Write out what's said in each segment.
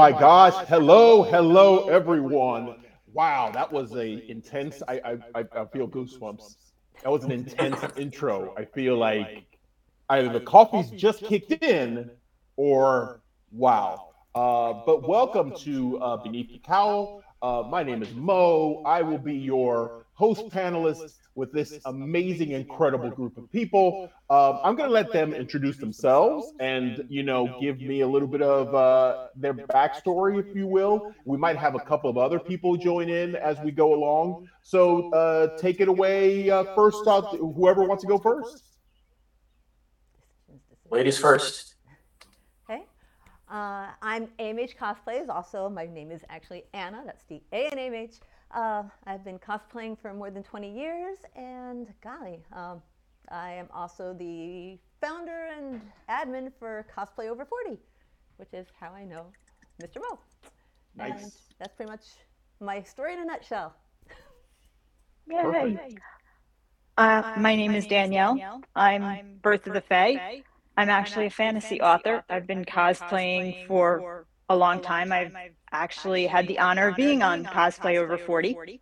Oh my gosh. Hello, hello, everyone. Wow, that was a intense. I I, I feel goosebumps. That was an intense intro. I feel like either the coffee's just kicked in or wow. Uh, but welcome to uh, Beneath the Cowl. Uh, my name is Mo. I will be your host panelist with this amazing, incredible group of people. Um, I'm going to let them introduce themselves and, you know, give me a little bit of uh, their backstory, if you will. We might have a couple of other people join in as we go along. So uh, take it away uh, first, off, whoever wants to go first. Ladies first. Okay. Uh, I'm AMH Cosplays. Also, my name is actually Anna. That's the A and A N M H. Uh, I've been cosplaying for more than 20 years, and golly, um, I am also the founder and admin for Cosplay Over 40, which is how I know Mr. Mo. Nice. And that's pretty much my story in a nutshell. Yay. Uh, my name is Danielle. I'm Birth of the Fae. I'm actually a fantasy author. I've been cosplaying for a long time. I've actually had the honor of being on Cosplay Over 40.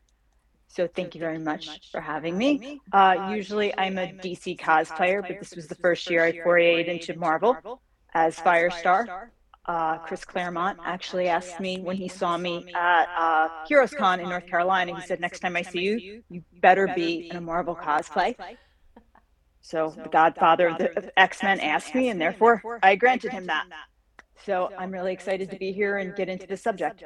So thank you very much for having me. Uh, usually I'm a DC cosplayer, but this was the first year I forayed into Marvel as Firestar. Uh, Chris Claremont actually asked me when he saw me at uh, Heroes Con in North Carolina. He said, "Next time I see you, you better be in a Marvel cosplay." So the Godfather of the X Men asked me, and therefore I granted him that. So I'm really excited to be here and get into the subject.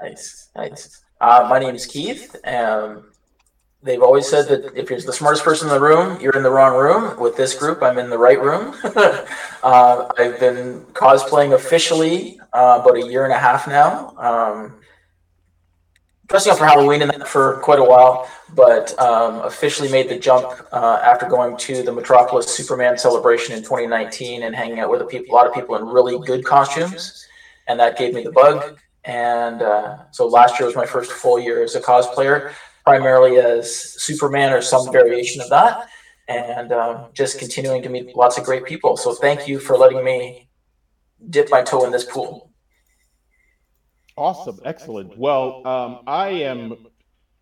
Nice, nice. Uh, my name is Keith. Um, they've always said that if you're the smartest person in the room, you're in the wrong room. With this group, I'm in the right room. uh, I've been cosplaying officially uh, about a year and a half now. Um, dressing up for Halloween and for quite a while, but um, officially made the jump uh, after going to the Metropolis Superman celebration in 2019 and hanging out with a, people, a lot of people in really good costumes, and that gave me the bug. And uh, so last year was my first full year as a cosplayer, primarily as Superman or some variation of that, and um, just continuing to meet lots of great people. So thank you for letting me dip my toe in this pool. Awesome, excellent. Well, um, I am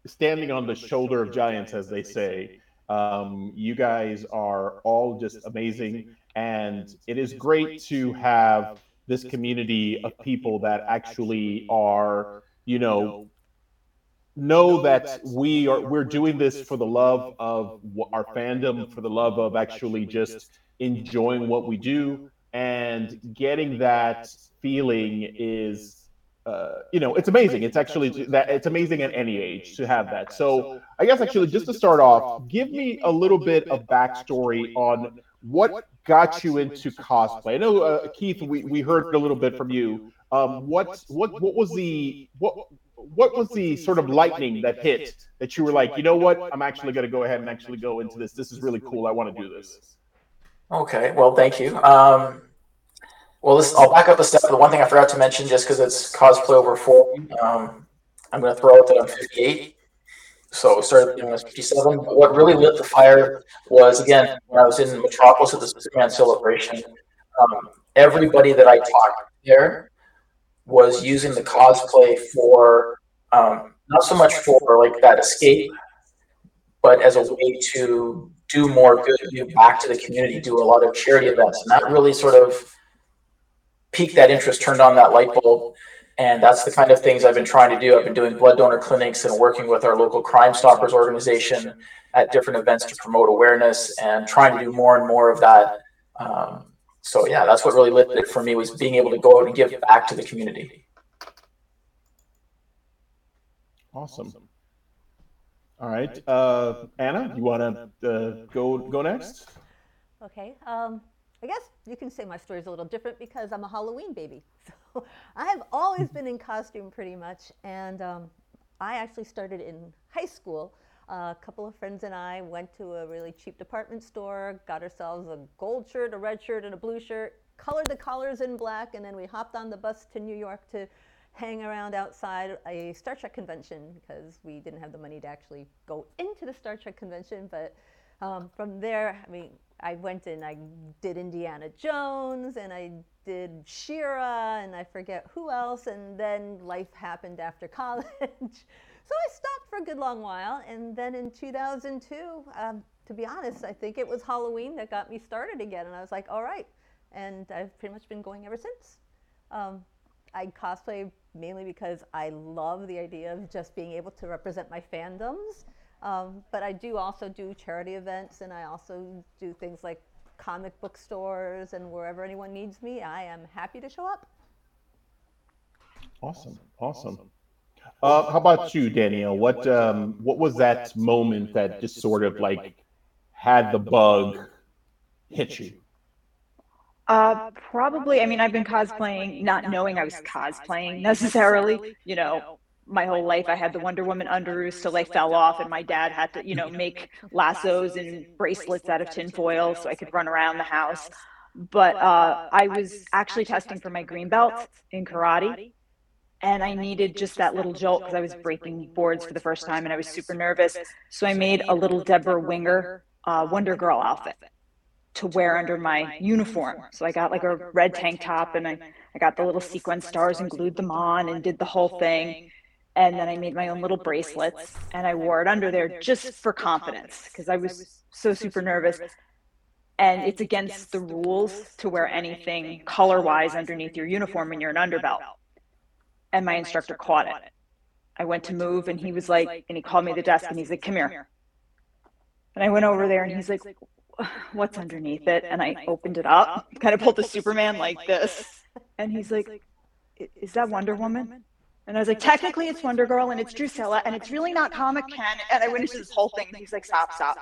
standing on the shoulder of giants, as they say. Um, you guys are all just amazing, and it is great to have this community of people that actually are, you know, know that we are we're doing this for the love of our fandom, for the love of actually just enjoying what we do, and getting that feeling is uh, you know, it's amazing. It's actually that it's amazing at any age to have that. So I guess actually just to start off, give me a little bit of backstory on what got you into cosplay. I know uh, Keith, we, we heard a little bit from you. Um, what what what was the what what was the sort of lightning that hit that you were like, you know what, I'm actually going to go ahead and actually go into this. This is really cool. I want to do this. Okay, well, thank you. Um, well, this, I'll back up a step. The one thing I forgot to mention, just because it's cosplay over 40, um, I'm going to throw out that I'm 58. So started when I was 57. But what really lit the fire was, again, when I was in Metropolis at the Superman celebration, um, everybody that I talked there was using the cosplay for, um, not so much for like that escape, but as a way to do more good, give back to the community, do a lot of charity events. And that really sort of piqued that interest, turned on that light bulb. And that's the kind of things I've been trying to do. I've been doing blood donor clinics and working with our local Crime Stoppers organization at different events to promote awareness and trying to do more and more of that. Um, so yeah, that's what really lit it for me was being able to go out and give back to the community. Awesome. All right, uh, Anna, you want to uh, go go next? Okay. Um, I guess you can say my story is a little different because I'm a Halloween baby. So I have always been in costume pretty much. And um, I actually started in high school. Uh, a couple of friends and I went to a really cheap department store, got ourselves a gold shirt, a red shirt, and a blue shirt, colored the collars in black, and then we hopped on the bus to New York to hang around outside a Star Trek convention because we didn't have the money to actually go into the Star Trek convention. But um, from there, I mean, I went and I did Indiana Jones and I did She-Ra and I forget who else. And then life happened after college. so I stopped for a good long while. And then in 2002, um, to be honest, I think it was Halloween that got me started again. And I was like, all right. And I've pretty much been going ever since. Um, I cosplay mainly because I love the idea of just being able to represent my fandoms. Um, but I do also do charity events and I also do things like comic book stores and wherever anyone needs me, I am happy to show up. Awesome, awesome. Uh, how about you, Danielle? What um, what was that moment that just sort of like had the bug hit you? Uh, probably. I mean, I've been cosplaying, not knowing I was cosplaying necessarily. You know, my whole life I had the Wonder Woman underoos till they fell off, and my dad had to, you know, make lassos and bracelets out of tinfoil so I could run around the house. But uh, I was actually testing for my green belt in karate, and I needed just that little jolt because I was breaking boards for the first time and I was super nervous. So I made a little Debra Winger uh, Wonder Girl outfit to wear under my uniform. So I got like a red tank top and I, I got the little sequin stars and glued them on and did the whole thing. And then I made my own little bracelets and I wore it under there just for confidence because I was so super nervous. And it's against the rules to wear anything color wise underneath your uniform when you're an underbelt. And my instructor caught it. I went to move and he was like, and he called me to the desk and he's like, come here. And I went over there and he's like, what's underneath it? And I opened it up, kind of pulled the Superman like this. And he's like, is that Wonder Woman? And I was like, technically it's Wonder Girl and it's Drusilla and it's really not comic canon. And I went into this whole thing and he's like, stop, stop.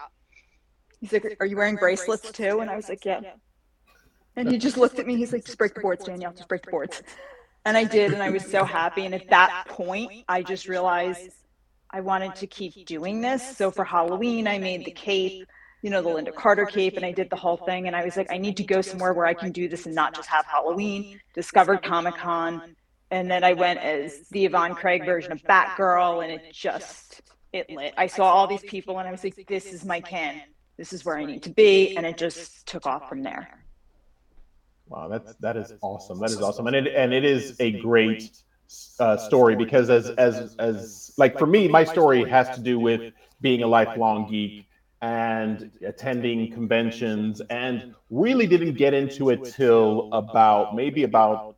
He's like, are you wearing bracelets too? And I was like, yeah. And he just looked at me. He's like, just break the boards, Danielle, just break the boards. And I did. And I was so happy. And at that point, I just realized I wanted to keep doing this. So for Halloween, I made the cape you know, the Lynda Carter cape, and I did the whole thing. And I was like, I need to go somewhere where I can do this and not just have Halloween. Discovered Comic Con, and then I went as the Yvonne Craig version of Batgirl, and it just it lit. I saw all these people, and I was like, this is my can. This is where I need to be, and it just took off from there. Wow, that's that is awesome. That is awesome, and it and it is a great uh, story because as as as like for me, my story has to do with being a lifelong geek and attending conventions and really didn't get into it till about maybe about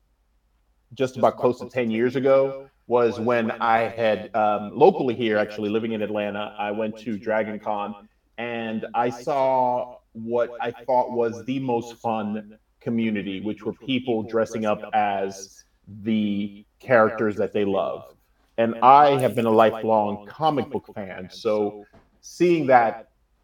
just about close to 10 years ago was when I had um, locally here, actually living in Atlanta, I went to Dragon Con and I saw what I thought was the most fun community, which were people dressing up as the characters that they love. And I have been a lifelong comic book fan. So seeing that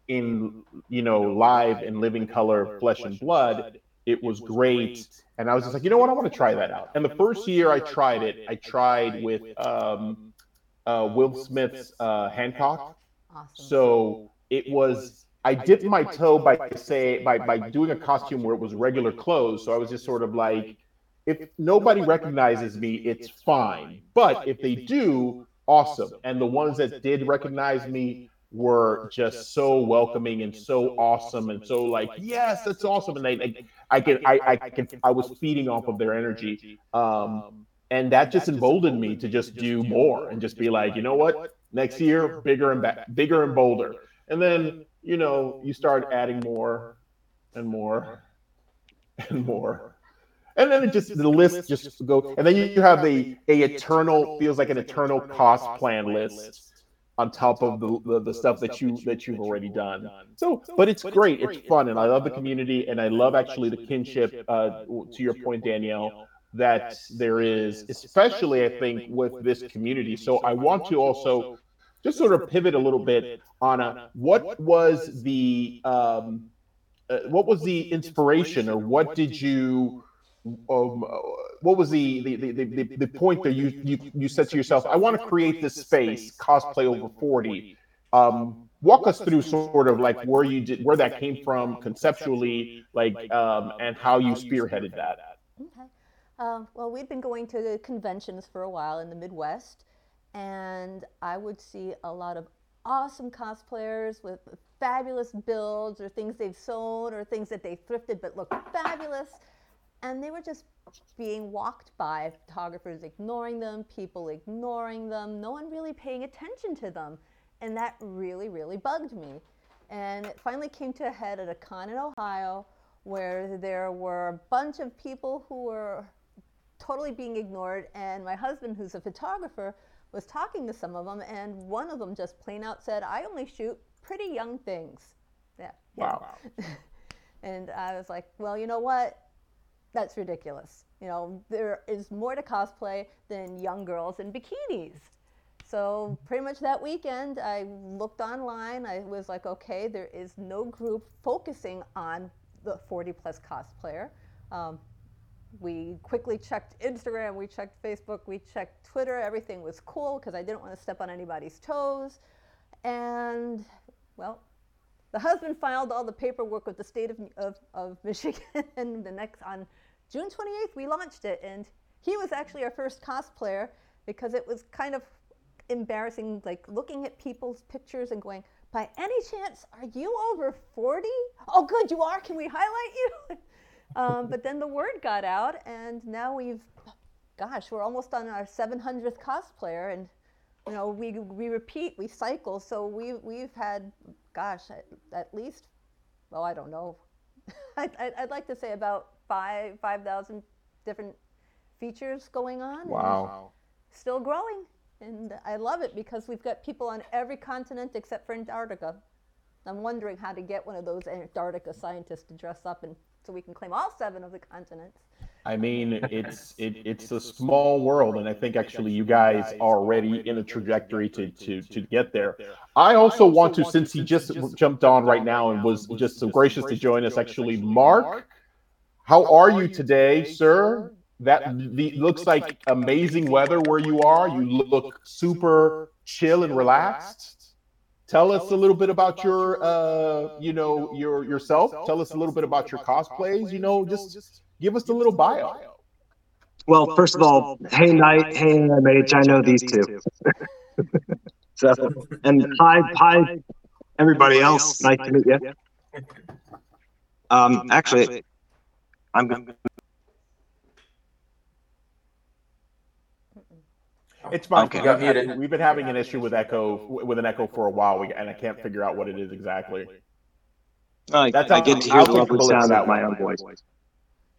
in you know live and living color, flesh and blood, it was great. And I was just like, you know what, I want to try that out. And the first year I tried it, I tried with um, uh, Will Smith's uh, Hancock. Awesome. So it was. I dipped my toe by say by by doing a costume where it was regular clothes. So I was just sort of like, if nobody recognizes me, it's fine. But if they do, awesome. And the ones that did recognize me were just so welcoming and so awesome and so like yes that's awesome and they, they i can I, I can i was feeding off of their energy um and that just emboldened me to just do more and just be like you know what? next year bigger and ba- bigger and bolder. and then you know you start adding more and more and more. and then it just the list just go and then you have the a eternal feels like an eternal cost plan list on top of the, the, the stuff that you that you've already done. So, but it's great. It's fun, and I love the community, and I love actually the kinship. Uh, to your point, Danielle, that there is, especially I think with this community. So I want to also just sort of pivot a little bit on a, what was the um, uh, what was the inspiration, or what did you um, what was the the, the, the, the point that you, you you said to yourself i want to create this space cosplay over 40 um, walk us through sort of like where you did where that came from conceptually like um, and how you spearheaded that Okay. Um, well, we'd been going to conventions for a while in the Midwest, and I would see a lot of awesome cosplayers with fabulous builds or things they've sewn or things that they thrifted but look fabulous. And they were just being walked by, photographers ignoring them, people ignoring them, no one really paying attention to them. And that really, really bugged me. And it finally came to a head at a con in Ohio where there were a bunch of people who were totally being ignored. And my husband, who's a photographer, was talking to some of them, and one of them just plain out said, I only shoot pretty young things. Yeah. Wow. and I was like, well, you know what? That's ridiculous. You know, there is more to cosplay than young girls in bikinis. So pretty much that weekend, I looked online. I was like, okay, there is no group focusing on the 40 plus cosplayer. Um, we quickly checked Instagram, we checked Facebook, we checked Twitter. Everything was cool because I didn't want to step on anybody's toes. And, well, the husband filed all the paperwork with the state of, of, of Michigan. the next, on June 28th, we launched it. And he was actually our first cosplayer because it was kind of embarrassing, like looking at people's pictures and going, by any chance, are you over 40? Oh, good, you are. Can we highlight you? Um, but then the word got out, and now we've, gosh, we're almost on our 700th cosplayer, and you know we we repeat, we cycle, so we we've had, gosh, at, at least, well, I don't know, I'd, I'd like to say about five five thousand different features going on. Wow. Still growing, and I love it because we've got people on every continent except for Antarctica. I'm wondering how to get one of those Antarctica scientists to dress up and so we can claim all seven of the continents. I mean, it's it, it's a small world, and I think actually you guys are already in a trajectory to to to get there. I also want to, since he just jumped on right now and was just so gracious to join us, actually, Marc, how are you today, sir? That the, looks like amazing weather where you are. You look super chill and relaxed. tell us a little bit about your uh you know your yourself. tell us a little bit about your cosplays. You know just give us a little bio. well first of all hey knight. Hey mh i know these two. so and hi hi everybody else. nice to meet you um actually i'm going to. It's fine. Okay. Got muted. We've been having an issue with echo with an echo for a while, and I can't figure out what it is exactly. I, That's I how- get to hear the lovely bullets sound that of my own voice.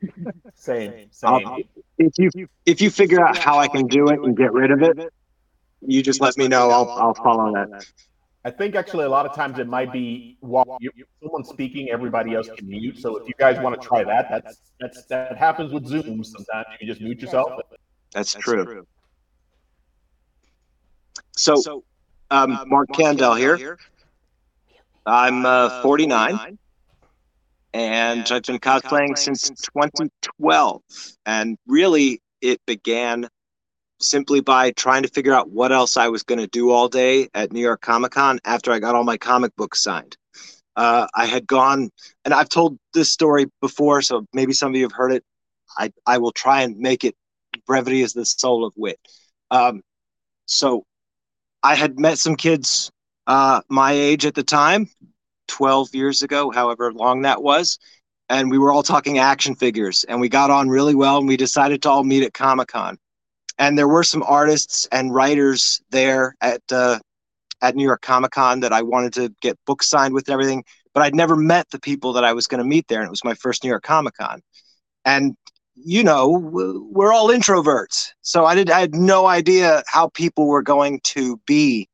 Same, I'll- same. If you if you figure out how I can do it and get rid of it, you just let me know. I'll I'll follow that. I think actually a lot of times it might be while you, someone's speaking, everybody else can mute. So if you guys want to try that, that's that's that happens with Zoom. Sometimes you can just mute yourself. That's true. So, um, Marc Kandel here. I'm uh, 49, and I've been cosplaying since 2012. And really, it began simply by trying to figure out what else I was going to do all day at New York Comic Con after I got all my comic books signed. Uh, I had gone, and I've told this story before, so maybe some of you have heard it. I, I will try and make it brevity is the soul of wit. Um, so I had met some kids uh, my age at the time, 12 years ago, however long that was. And we were all talking action figures and we got on really well and we decided to all meet at Comic Con. And there were some artists and writers there at, uh, at New York Comic Con that I wanted to get books signed with and everything, but I'd never met the people that I was going to meet there. And it was my first New York Comic Con. And you know, we're all introverts. So I did I had no idea how people were going to be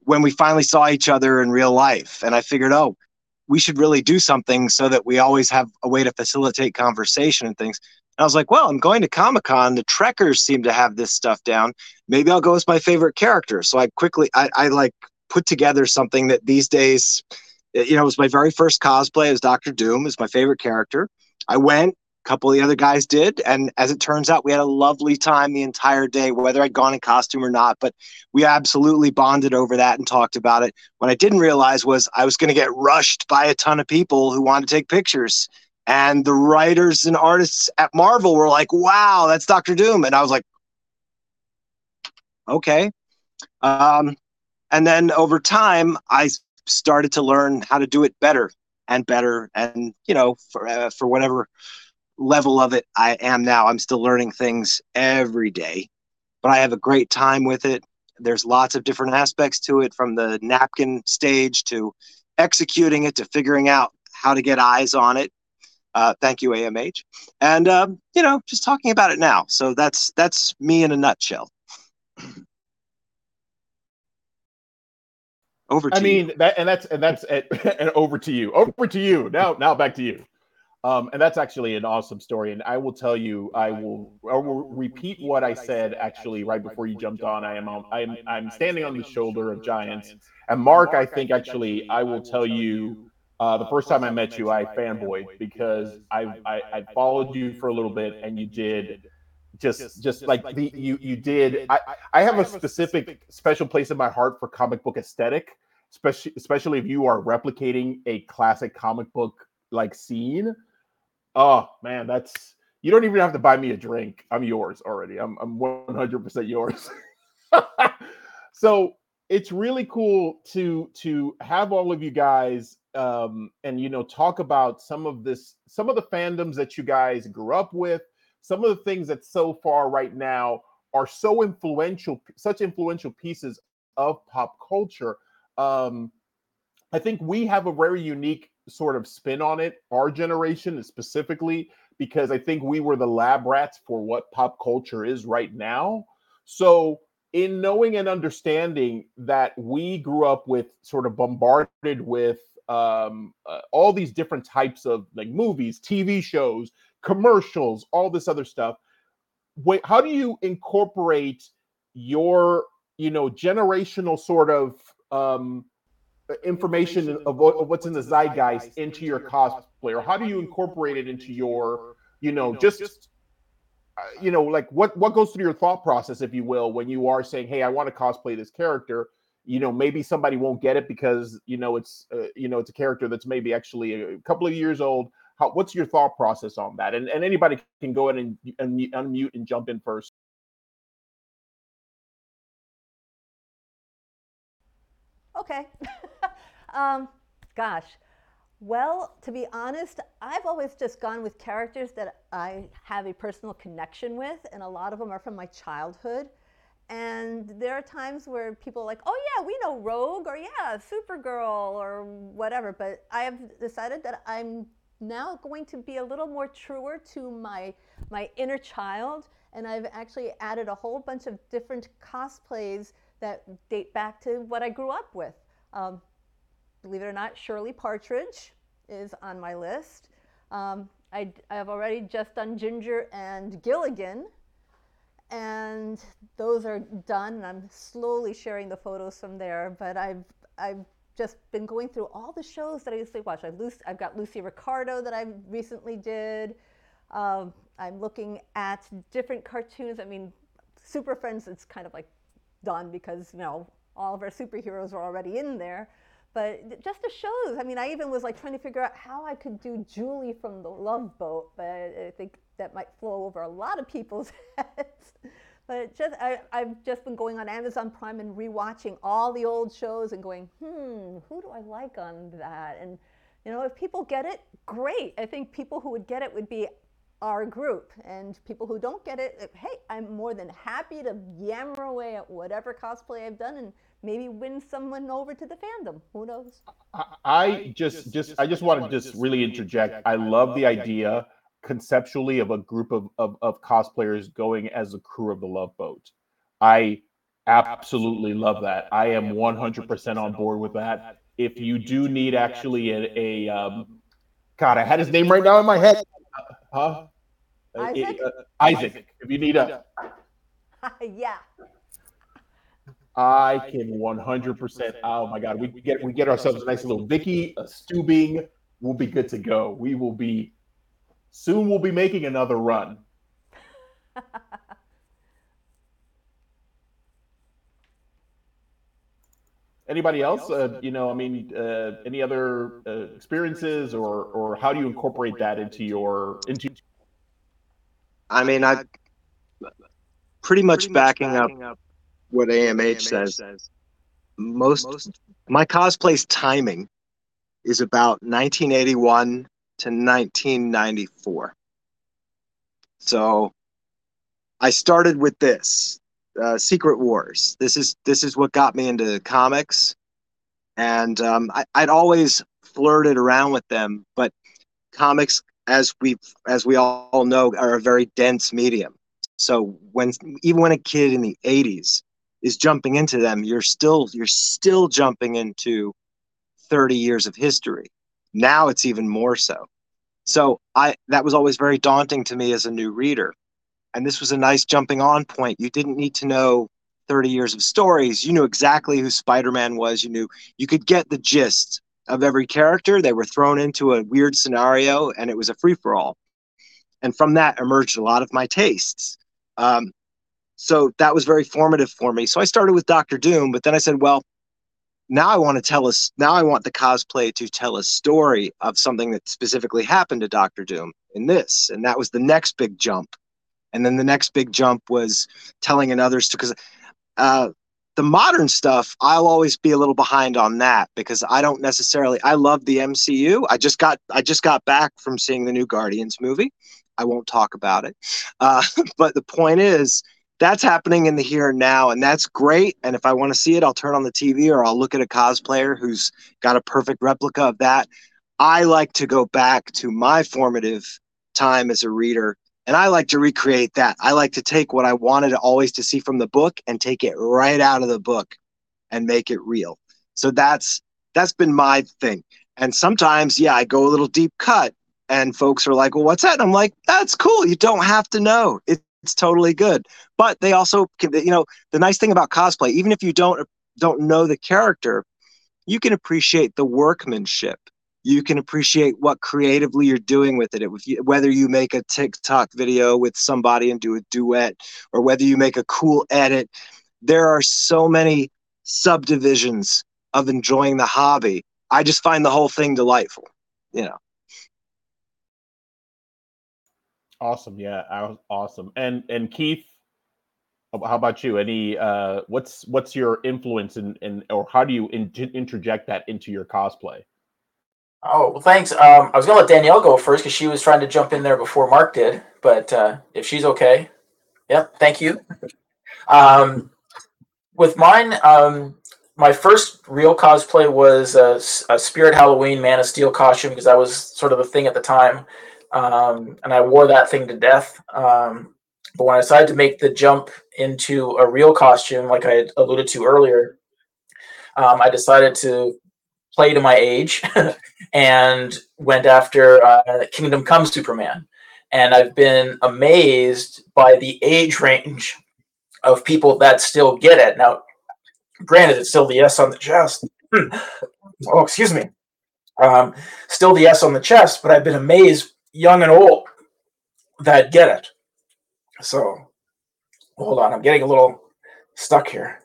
when we finally saw each other in real life. And I figured, oh, we should really do something so that we always have a way to facilitate conversation and things. And I was like, well, I'm going to Comic Con. The Trekkers seem to have this stuff down. Maybe I'll go as my favorite character. So I quickly, I, I like put together something that these days, eh, you know, it was my very first cosplay as Doctor Doom, is my favorite character. I went, a couple of the other guys did, and as it turns out, we had a lovely time the entire day, whether I'd gone in costume or not. But we absolutely bonded over that and talked about it. What I didn't realize was I was going to get rushed by a ton of people who wanted to take pictures. And the writers and artists at Marvel were like, wow, that's Doctor Doom. And I was like, okay. Um, and then over time, I started to learn how to do it better and better. And you know, for uh, for whatever level of it I am now, I'm still learning things every day. But I have a great time with it. There's lots of different aspects to it, from the napkin stage to executing it to figuring out how to get eyes on it. Uh, thank you, AMH, and um, you know, just talking about it now. So that's that's me in a nutshell. Over to I mean you. that, and that's and that's and over to you. Over to you. Now, now back to you. Um, and that's actually an awesome story. And I will tell you, I will, I will repeat what I said actually right before you jumped on. I am, on, I'm, I'm standing on the shoulder of giants. And Marc, I think actually, I will tell you, uh, the first time I met you, I fanboyed because I, I, I followed you for a little bit, and you did just just like the you you did. I I have a specific special place in my heart for comic book aesthetic, especially especially if you are replicating a classic comic book like scene. Oh man, that's you don't even have to buy me a drink. I'm yours already. I'm I'm 100% yours. so it's really cool to to have all of you guys um and you know talk about some of this some of the fandoms that you guys grew up with some of the things that so far right now are so influential such influential pieces of pop culture. Um i think we have a very unique sort of spin on it our generation specifically because i think we were the lab rats for what pop culture is right now. So in knowing and understanding that we grew up with sort of bombarded with um, uh, all these different types of like movies, TV shows, commercials, all this other stuff. Wait, how do you incorporate your, you know, generational sort of um, information of, what, of what's in the zeitgeist into your cosplay, or how do you incorporate it into your, you know, just uh, you know, like what what goes through your thought process, if you will, when you are saying, "Hey, I want to cosplay this character." You know, maybe somebody won't get it because you know it's uh, you know it's a character that's maybe actually a couple of years old. How, what's your thought process on that? And and anybody can go ahead and, and unmute and jump in first. Okay. um, gosh. Well, to be honest, I've always just gone with characters that I have a personal connection with, and a lot of them are from my childhood. And there are times where people are like, oh, yeah, we know Rogue, or yeah, Supergirl, or whatever. But I have decided that I'm now going to be a little more truer to my, my inner child. And I've actually added a whole bunch of different cosplays that date back to what I grew up with. Um, believe it or not, Shirley Partridge is on my list. Um, I, have already just done Ginger and Gilligan, and those are done. And I'm slowly sharing the photos from there, but I've, I've just been going through all the shows that I used to watch. I've, I've got Lucy Ricardo that I recently did. Um, I'm looking at different cartoons. I mean, Super Friends, it's kind of like done because, you know, all of our superheroes are already in there but just the shows. I mean, I even was like trying to figure out how I could do Julie from the Love Boat, but I think that might flow over a lot of people's heads. But just I, I've just been going on Amazon Prime and rewatching all the old shows and going, hmm, who do I like on that? And you know, if people get it, great. I think people who would get it would be our group, and people who don't get it, hey, I'm more than happy to yammer away at whatever cosplay I've done and maybe win someone over to the fandom. Who knows? I, I just, just, I just want to just really interject. I love the idea conceptually of a group of, of, of cosplayers going as a crew of the Love Boat. I absolutely love that. I am 100% on board with that. If you do need actually a, a um, God, I had his name right now in my head. Huh? Isaac. Uh, Isaac. If you need a, yeah. I can 100%. Oh my God, we get we get ourselves a nice little Vicki, a Stubing. We'll be good to go. We will be soon. We'll be making another run. Anybody else? Uh, you know, I mean, uh, any other uh, experiences, or or how do you incorporate that into your into? I mean, I pretty much backing up what AMH says. most my cosplay's timing is about 1981 to 1994. So I started with this uh, Secret Wars. This is this is what got me into comics, and um, I, I'd always flirted around with them, but comics, as we as we all know, are a very dense medium. So when even when a kid in the 80s is jumping into them, you're still you're still jumping into 30 years of history. Now it's even more so. So I that was always very daunting to me as a new reader. And this was a nice jumping on point. You didn't need to know 30 years of stories. You knew exactly who Spider-Man was. You knew you could get the gist of every character. They were thrown into a weird scenario and it was a free for all. And from that emerged a lot of my tastes. Um, so that was very formative for me. So I started with Doctor Doom, but then I said, well, now I want to tell us, now I want the cosplay to tell a story of something that specifically happened to Doctor Doom in this. And that was the next big jump. And then the next big jump was telling another story. because uh, the modern stuff, I'll always be a little behind on that because I don't necessarily I love the MCU. I just got I just got back from seeing the new Guardians movie. I won't talk about it. Uh, but the point is that's happening in the here and now and that's great and if I want to see it I'll turn on the TV or I'll look at a cosplayer who's got a perfect replica of that. I like to go back to my formative time as a reader and I like to recreate that. I like to take what I wanted always to see from the book and take it right out of the book and make it real. So that's that's been my thing. And sometimes, yeah, I go a little deep cut and folks are like, well, what's that? And I'm like, that's cool. You don't have to know. It, it's totally good. But they also can, you know, the nice thing about cosplay, even if you don't don't know the character, you can appreciate the workmanship you can appreciate what creatively you're doing with it. it whether you make a TikTok video with somebody and do a duet, or whether you make a cool edit, there are so many subdivisions of enjoying the hobby. I just find the whole thing delightful, you know. Awesome, yeah, awesome. And and Keith, how about you? Any uh, what's what's your influence in, in or how do you in, interject that into your cosplay? Oh, well, thanks. Um, I was to let Danielle go first because she was trying to jump in there before Marc did. But uh, if she's okay, yeah, thank you. Um, with mine, um, my first real cosplay was a, a, Spirit Halloween Man of Steel costume because that was sort of the thing at the time. Um, and I wore that thing to death. Um, but when I decided to make the jump into a real costume, like I alluded to earlier, um, I decided to play to my age and went after uh, Kingdom Come Superman. And I've been amazed by the age range of people that still get it. Now, granted, it's still the S on the chest. oh, excuse me. Um, still the S on the chest, but I've been amazed, young and old, that get it. So, hold on, I'm getting a little stuck here.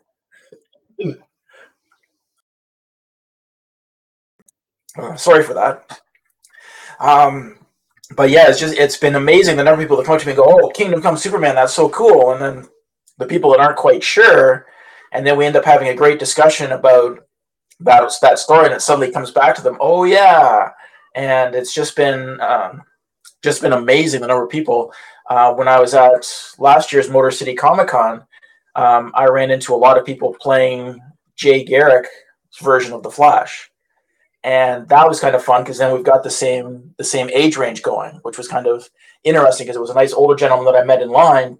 Uh, sorry for that. Um, but yeah, it's just it's been amazing the number of people that come up to me and go, "Oh, Kingdom Come Superman, that's so cool," and then the people that aren't quite sure, and then we end up having a great discussion about about that story, and it suddenly comes back to them. Oh yeah, and it's just been um, just been amazing the number of people. Uh, when I was at last year's Motor City Comic Con, um, I ran into a lot of people playing Jay Garrick's version of the Flash and that was kind of fun because then we've got the same the same age range going, which was kind of interesting because it was a nice older gentleman that I met in line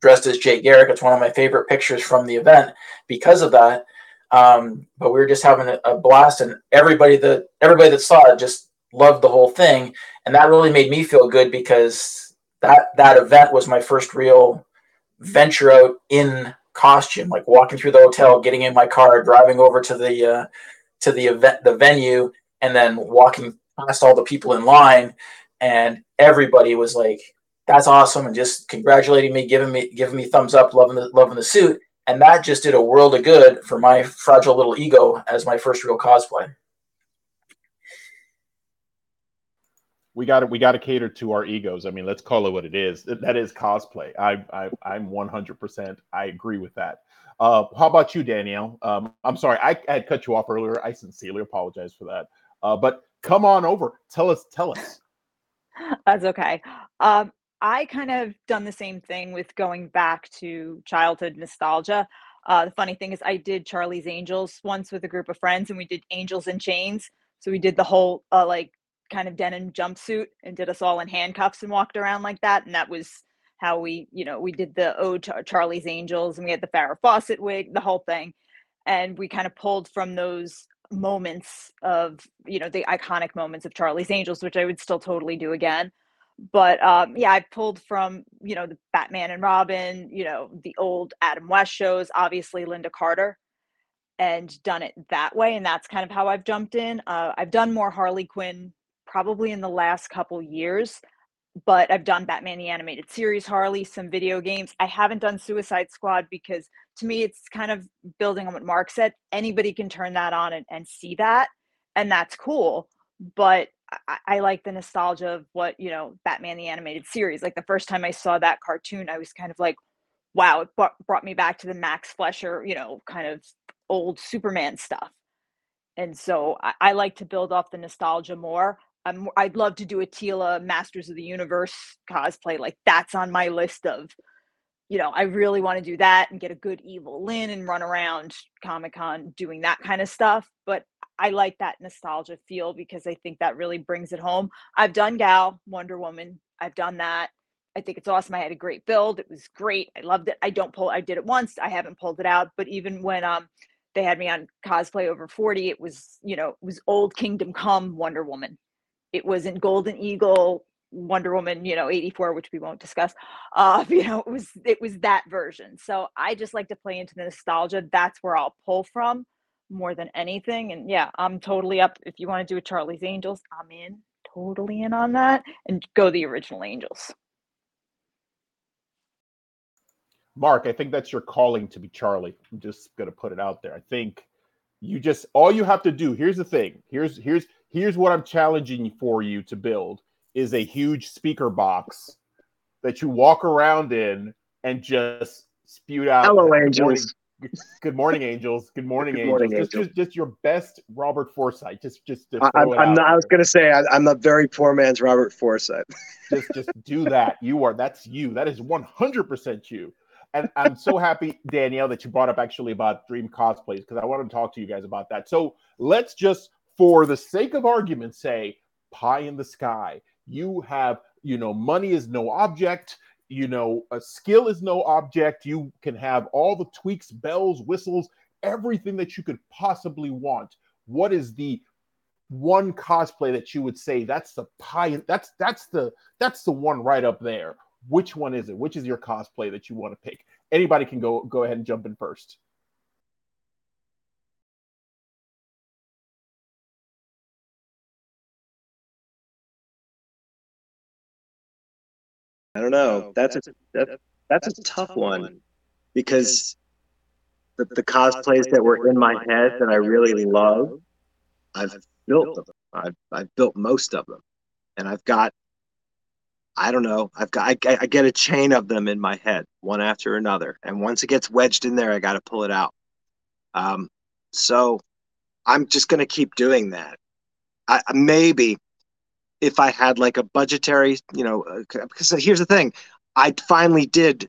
dressed as Jay Garrick. It's one of my favorite pictures from the event because of that. Um, but we were just having a, a, blast, and everybody that everybody that saw it just loved the whole thing, and that really made me feel good because that that event was my first real venture out in costume, like walking through the hotel, getting in my car, driving over to the uh, to the event, the venue, and then walking past all the people in line, and everybody was like, "That's awesome!" and just congratulating me, giving me giving me thumbs up, loving the loving the suit, and that just did a world of good for my fragile little ego as my first real cosplay. We got to we got to cater to our egos. I mean, let's call it what it is. That is cosplay. I, I I'm 100. percent I agree with that. Uh, how about you, Danielle? Um, I'm sorry, I, I, had cut you off earlier. I sincerely apologize for that. Uh, but come on over. Tell us. Tell us. That's okay. Um, I kind of done the same thing with going back to childhood nostalgia. Uh, the funny thing is, I did Charlie's Angels once with a group of friends, and we did Angels and Chains. So we did the whole uh, like kind of denim jumpsuit and did us all in handcuffs and walked around like that, and that was how we, you know, we did the Ode to Charlie's Angels, and we had the Farrah Fawcett wig, the whole thing, and we kind of pulled from those moments of, you know, the iconic moments of Charlie's Angels, which I would still totally do again but um, yeah, I pulled from you know the Batman and Robin, you know the old Adam West shows, obviously Lynda Carter, and done it that way, and that's kind of how I've jumped in. Uh, I've done more Harley Quinn probably in the last couple years, but I've done Batman the animated series, Harley, some video games. I haven't done Suicide Squad because to me it's kind of building on what Marc said. Anybody can turn that on and, and see that, and that's cool. But I, I, like the nostalgia of what you know batman the animated series like the first time i saw that cartoon i was kind of like wow it brought, me back to the max fleischer you know kind of old superman stuff and so I, I like to build off the nostalgia more I'm, i'd love to do a Teela masters of the universe cosplay like that's on my list of you know i really want to do that and get a good Evil-Lyn and run around comic-con doing that kind of stuff but I like that nostalgia feel because I think that really brings it home. I've done Gal, Wonder Woman. I've done that. I think it's awesome. I had a great build. It was great. I loved it. I don't pull I did it once. I haven't pulled it out, but even when um they had me on cosplay over 40, it was, you know, it was old Kingdom Come Wonder Woman. It was in Golden Eagle Wonder Woman, you know, 84, which we won't discuss. Uh, you know, it was it was that version. So I just like to play into the nostalgia. That's where I'll pull from more than anything. And yeah, I'm totally up. If you want to do a Charlie's Angels, I'm in, totally in on that, and go the original Angels. Marc, I think that's your calling to be Charlie. I'm just gonna put it out there. I think you just all you have to do. Here's the thing. Here's here's here's what I'm challenging for you to build is a huge speaker box that you walk around in and just spew out. Hello, angels. Good morning, angels. Good morning, Good angels. Morning, just, angels. Just, just, your best Robert Forsythe. Just, just. I, am not. I was gonna say I, am a very poor man's Robert Forsythe. just, just do that. You are. That's you. That is 100 percent you. And I'm so happy, Danielle, that you brought up actually about dream cosplays because I want to talk to you guys about that. So let's just, for the sake of argument, say pie in the sky. You have, you know, money is no object you know, a skill is no object. You can have all the tweaks, bells, whistles, everything that you could possibly want. What is the one cosplay that you would say that's the pie that's that's the that's the one right up there which one is it which is your cosplay that you want to pick anybody can go go ahead and jump in first I don't know. That's a that, that's a tough one because the, the cosplays that were in my head that I really love, I've built them. I've I've built most of them, and I've got. I don't know. I've got. I, I get a chain of them in my head, one after another, and once it gets wedged in there, I got to pull it out. Um, so I'm just gonna keep doing that. I, maybe if I had like a budgetary, you know, uh, because here's the thing, I finally did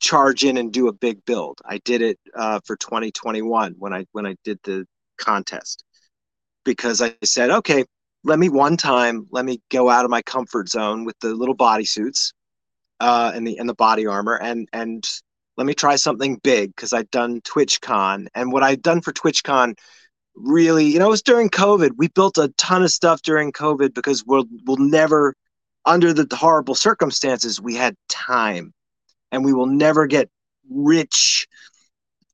charge in and do a big build. I did it uh, for 2021 when I when I did the contest. Because I said, okay, let me one time, let me go out of my comfort zone with the little bodysuits uh, and the and the body armor, and and let me try something big because I'd done TwitchCon, and what I'd done for TwitchCon really, you know, it was during COVID. We built a ton of stuff during COVID because we'll we'll never, under the horrible circumstances, we had time, and we will never get rich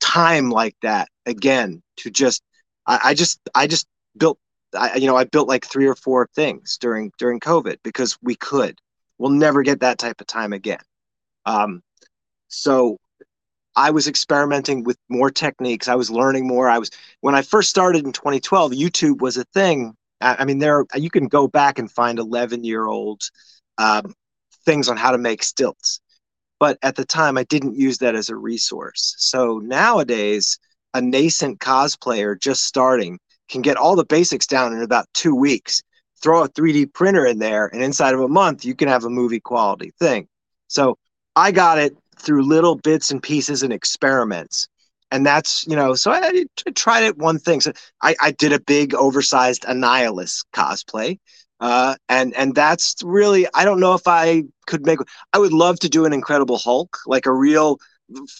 time like that again. To just, I, I just, I just built, I, you know, I built like three or four things during during COVID because we could. We'll never get that type of time again. Um, so I was experimenting with more techniques. I was learning more. I was when I first started in 2012. YouTube was a thing. I, I mean, there you can go back and find 11 year old um, things on how to make stilts. but at the time I didn't use that as a resource. So nowadays, a nascent cosplayer just starting can get all the basics down in about two weeks. Throw a 3D printer in there, and inside of a month, you can have a movie quality thing. So I got it through little bits and pieces and experiments. And that's, you know, so I, I tried it one thing. So I, I did a big oversized Annihilus cosplay. Uh, and and that's really I don't know if I could make I would love to do an Incredible Hulk like a real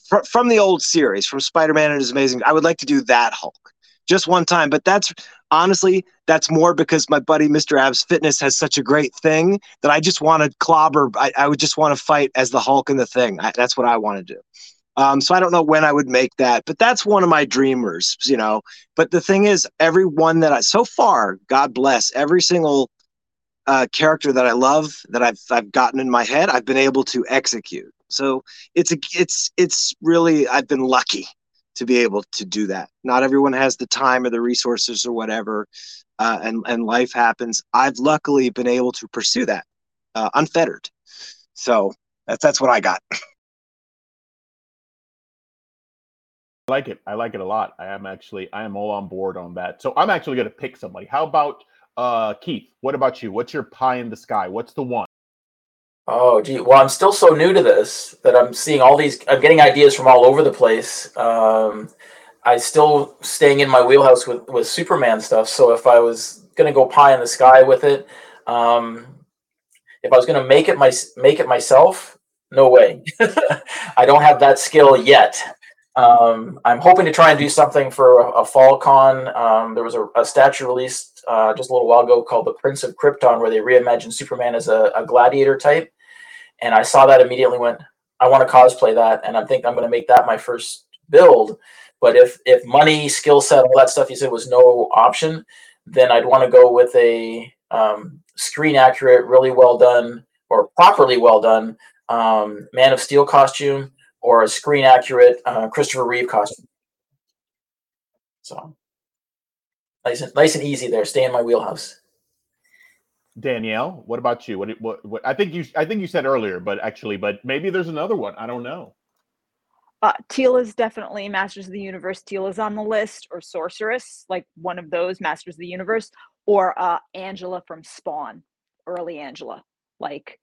fr- from the old series from Spider-Man and His Amazing I would like to do that Hulk just one time but that's honestly that's more because my buddy Mr. Abs Fitness has such a great thing that I just want to clobber I, I would just want to fight as the Hulk and the thing I, that's what I want to do um, so I don't know when I would make that, but that's one of my dreamers, you know. But the thing is, every one that I so far, God bless, every single uh, character that I love that I've I've gotten in my head, I've been able to execute. So it's a it's it's really I've been lucky to be able to do that. Not everyone has the time or the resources or whatever, uh, and and life happens. I've luckily been able to pursue that uh, unfettered. So that's that's what I got. I like it. I like it a lot. I am actually I am all on board on that. So I'm actually going to pick somebody. How about uh, Keith, what about you? What's your pie in the sky? What's the one? Oh, gee. Well, I'm still so new to this that I'm seeing all these. I'm getting ideas from all over the place. Um, I still staying in my wheelhouse with with Superman stuff. So if I was gonna go pie in the sky with it, um, if I was gonna make it my make it myself, no way. I don't have that skill yet. Um, I'm hoping to try and do something for a, a fall con. Um, there was a, a statue released uh, just a little while ago called The Prince of Krypton, where they reimagined Superman as a, a gladiator type. And I saw that immediately went, I want to cosplay that. And I think I'm going to make that my first build. But if, if money, skill set, all that stuff you said was no option, then I'd want to go with a um, screen accurate, really well done, or properly well done um, Man of Steel costume or a screen accurate uh, Christopher Reeve costume. So nice and nice and easy there. Stay in my wheelhouse. Danielle, what about you? What, what, what I think you I think you said earlier, but actually, but maybe there's another one. I don't know. Uh, Teela's definitely Masters of the Universe. Teela's on the list, or Sorceress, like one of those Masters of the Universe, or uh, Angela from Spawn, early Angela, like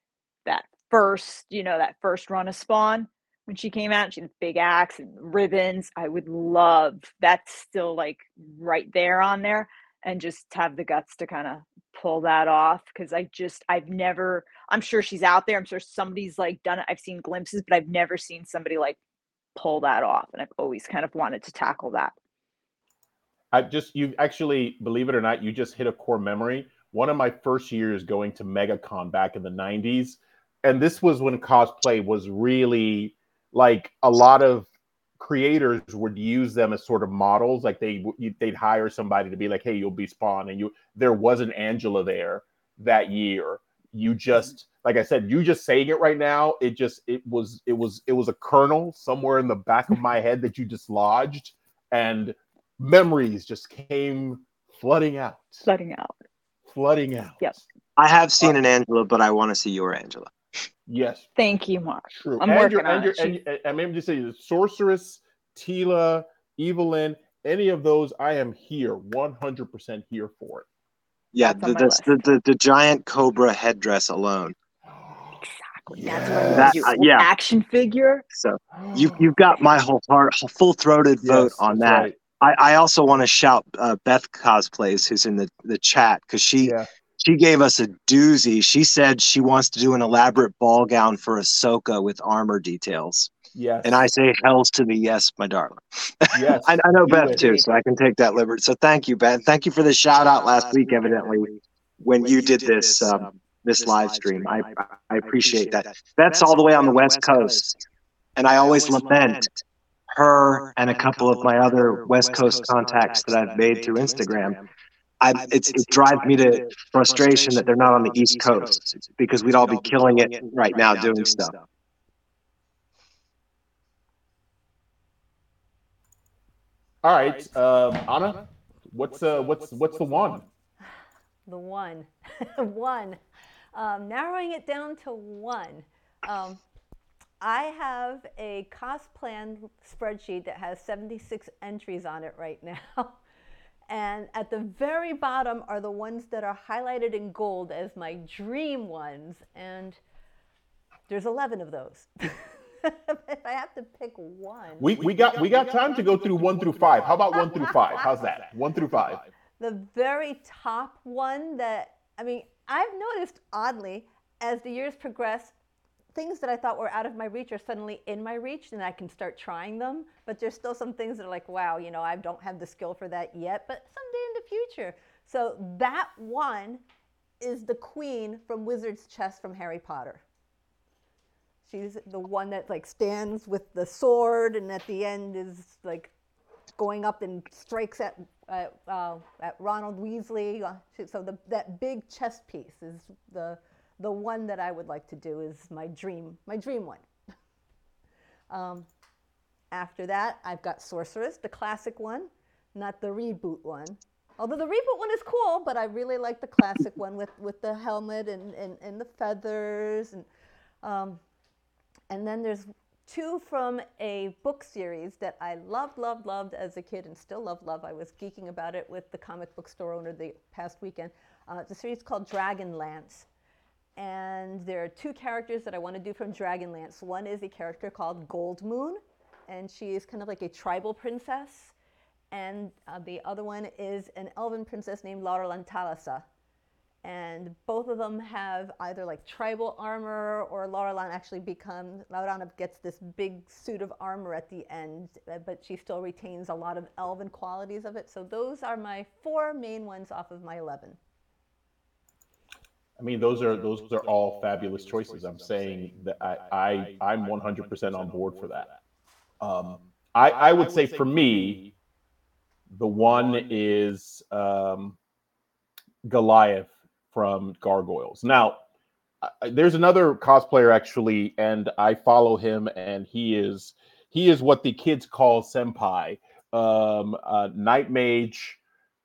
that first, you know, that first run of Spawn when she came out. She had big axe and ribbons. I would love that's still like right there on there, and just have the guts to kind of pull that off because I just I've never. I'm sure she's out there. I'm sure somebody's like done it. I've seen glimpses, but I've never seen somebody like pull that off, and I've always kind of wanted to tackle that. I just you actually believe it or not, you just hit a core memory. One of my first years going to MegaCon back in the 90s, and this was when cosplay was really like a lot of creators would use them as sort of models like they they'd hire somebody to be like hey you'll be spawn and you there was an angela there that year. You mm-hmm. just like i said you just saying it right now it just it was it was it was a kernel somewhere in the back of my head that you dislodged and memories just came flooding out. Flooding out. Flooding out. Yes i have uh, seen an angela but i want to see your angela Yes. Thank you, Marc. True. I'm and working your, on and your, it. and, and, and maybe just say the sorceress, Teela, Evil-Lyn, any of those, I am here, 100% here for it. Yeah, the the, the, the the giant cobra headdress alone. Exactly. That's what I'm That- uh, yeah. Action figure. So you you've got my whole heart, full throated vote Yes, on that. right. I, I also want to shout uh, Beth cosplays who's in the the chat because she Yeah. She gave us a doozy. She said she wants to do an elaborate ball gown for Ahsoka with armor details, Yes. and I say hell's to the yes, my darling. yes. I, I know Beth it. too, so I can take that liberty. So thank you, Beth. Thank you for the shout out last week. Evidently, when you did this um, this live stream, I I appreciate that. Beth's all the way on the West Coast, and I always lament her and a couple of my other West Coast contacts that I've made through Instagram. I, it's, it drives me to frustration that they're not on the East Coast because we'd all be killing it right now doing stuff. All right. Um, Anna, what's uh what's what's the one? The one, one. Um, narrowing it down to one. Um, I have a cost plan spreadsheet that has 76 entries on it right now. And at the very bottom are the ones that are highlighted in gold as my dream ones. And there's 11 of those. if I have to pick one. We, we got we got time to go through one through five. How about one through five? How's that? One through five. The very top one that I mean, I've noticed oddly as the years progress, things that I thought were out of my reach are suddenly in my reach and I can start trying them. But there's still some things that are like, wow, you know, I don't have the skill for that yet, but someday in the future. So that one is the queen from Wizard's Chess from Harry Potter. She's the one that like stands with the sword and at the end is like going up and strikes at at, uh, at Ronald Weasley. Uh, So the, that big chess piece is the the one that I would like to do is my dream my dream one. um, after that, I've got Sorceress, the classic one, not the reboot one. Although the reboot one is cool, but I really like the classic one with, with the helmet and, and, and the feathers. And, um, and then there's two from a book series that I loved, loved, loved as a kid and still love, love. I was geeking about it with the comic book store owner the past weekend. Uh, series called Dragonlance. And there are two characters that I want to do from Dragonlance. One is a character called Goldmoon, and she is kind of like a tribal princess. And uh, the other one is an elven princess named Lauralanthalasa. And both of them have either like tribal armor or Laurelana actually becomes, Laurana gets this big suit of armor at the end, uh, but she still retains a lot of elven qualities of it. So those are my four main ones off of my 11. I mean, those are those are all fabulous choices. I'm saying that I, I I'm 100% on board for that. Um, I I would say for me, the one is um, Goliath from Gargoyles. Now, there's another cosplayer actually, and I follow him, and he is he is what the kids call senpai. Um, uh, Night Mage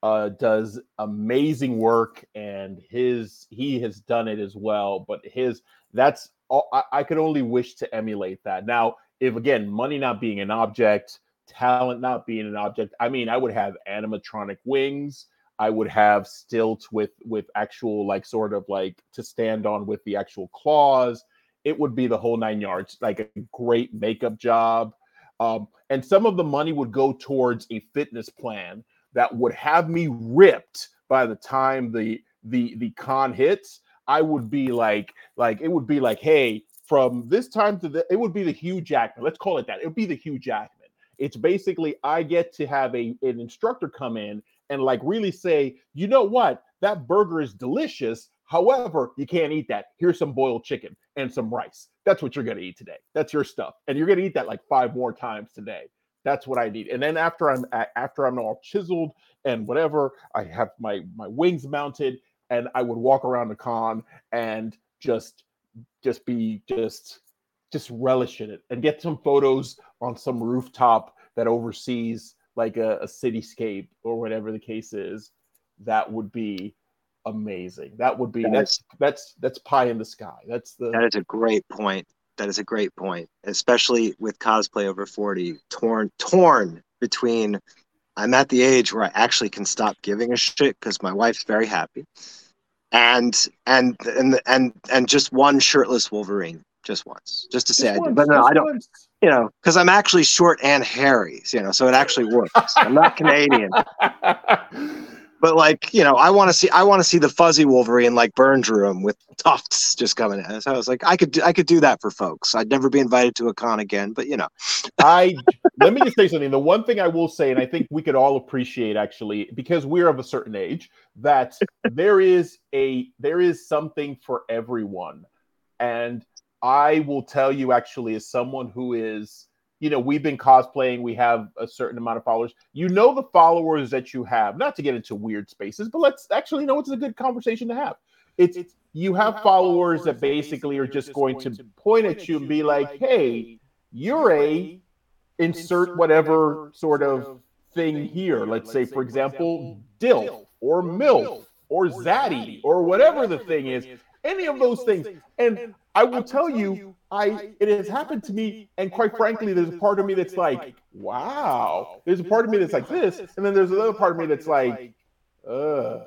uh, does amazing work, and his he has done it as well. But his that's all, I, I could only wish to emulate that. Now, if again, money not being an object, talent not being an object, I mean, I would have animatronic wings. I would have stilts with with actual like sort of like to stand on with the actual claws. It would be the whole nine yards, like a great makeup job. Um, and some of the money would go towards a fitness plan that would have me ripped by the time the the the con hits. I would be like like it would be like, hey, from this time to the it would be the Hugh Jackman. Let's call it that. It would be the Hugh Jackman. It's basically I get to have a an instructor come in and like really say, you know what, that burger is delicious. However, you can't eat that. Here's some boiled chicken and some rice. That's what you're going to eat today. That's your stuff. And you're going to eat that like five more times today. That's what I need. And then after I'm after I'm all chiseled and whatever, I have my my wings mounted and I would walk around the con and just just be just just relish in it and get some photos on some rooftop that oversees like a, a cityscape or whatever the case is. That would be amazing. That would be That that's is- that's that's pie in the sky. That's the That is a great point. That is a great point, especially with cosplay over 40, torn torn between I'm at the age where I actually can stop giving a shit because my wife's very happy. And and and and and just one shirtless Wolverine, just once, just to say I Just did. once, But no, I don't. once. You know, because I'm actually short and hairy, you know, so it actually works. I'm not Canadian, but like you know, I want to see I want to see the fuzzy Wolverine like Byrne drew him with tufts just coming in. So I was like, I could do, I could do that for folks. I'd never be invited to a con again, but you know, I let me just say something. The one thing I will say, and I think we could all appreciate actually, because we're of a certain age, that there is a there is something for everyone. And I will tell you actually, as someone who is, you know, we've been cosplaying, we have a certain amount of followers. You know the followers that you have, not to get into weird spaces, but let's actually know it's a good conversation to have. It's you have followers that basically are just going to point at you and be like, hey, you're a insert whatever sort of thing here. Let's say, for example, DILF or MILF or Zaddy or whatever the thing is, any of those things. And I will tell you, I it has happened to me, and quite frankly, there's a part of me that's like, wow. There's a part of me that's like this, and then there's another part of me that's like, ugh.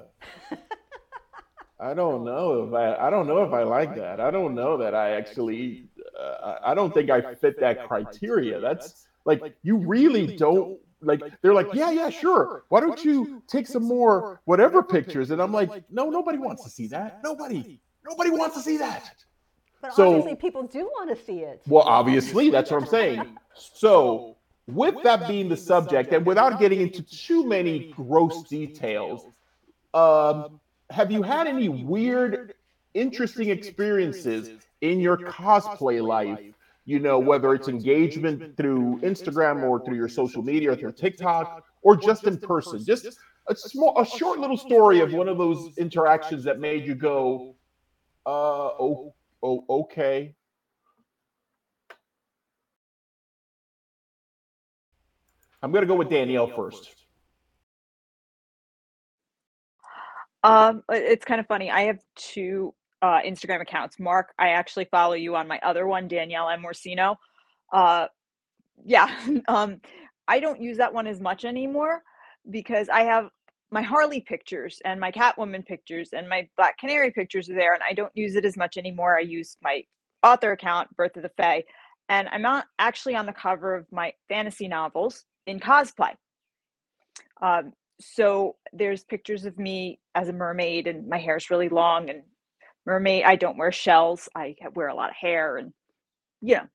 I don't know if I I don't know if I like that. I don't know that I actually uh, I don't think I fit that criteria. That's like you really don't like they're like yeah yeah sure. why don't you take some more whatever pictures? And i'm like no nobody wants to see that. nobody nobody wants to see that But So- obviously, people do want to see it. well obviously that's what i'm saying so with that being the subject and without getting into too many gross details um have you had any weird interesting experiences in your cosplay life you know, whether it's engagement through Instagram or through your social media or through TikTok or just in person. Just a small, a short little story of one of those interactions that made you go, uh, oh, okay. I'm gonna go with Danielle first. Um, it's kind of funny. I have two uh, Instagram accounts. Marc, I actually follow you on my other one, Danielle M. Morsino. Uh, yeah, um, I don't use that one as much anymore because I have my Harley pictures and my Catwoman pictures and my Black Canary pictures are there, and I don't use it as much anymore. I use my author account, Birth of the Fae, and I'm not actually on the cover of my fantasy novels in cosplay. Um, so there's pictures of me as a mermaid, and my hair is really long and mermaid. I don't wear shells. I wear a lot of hair, and you know.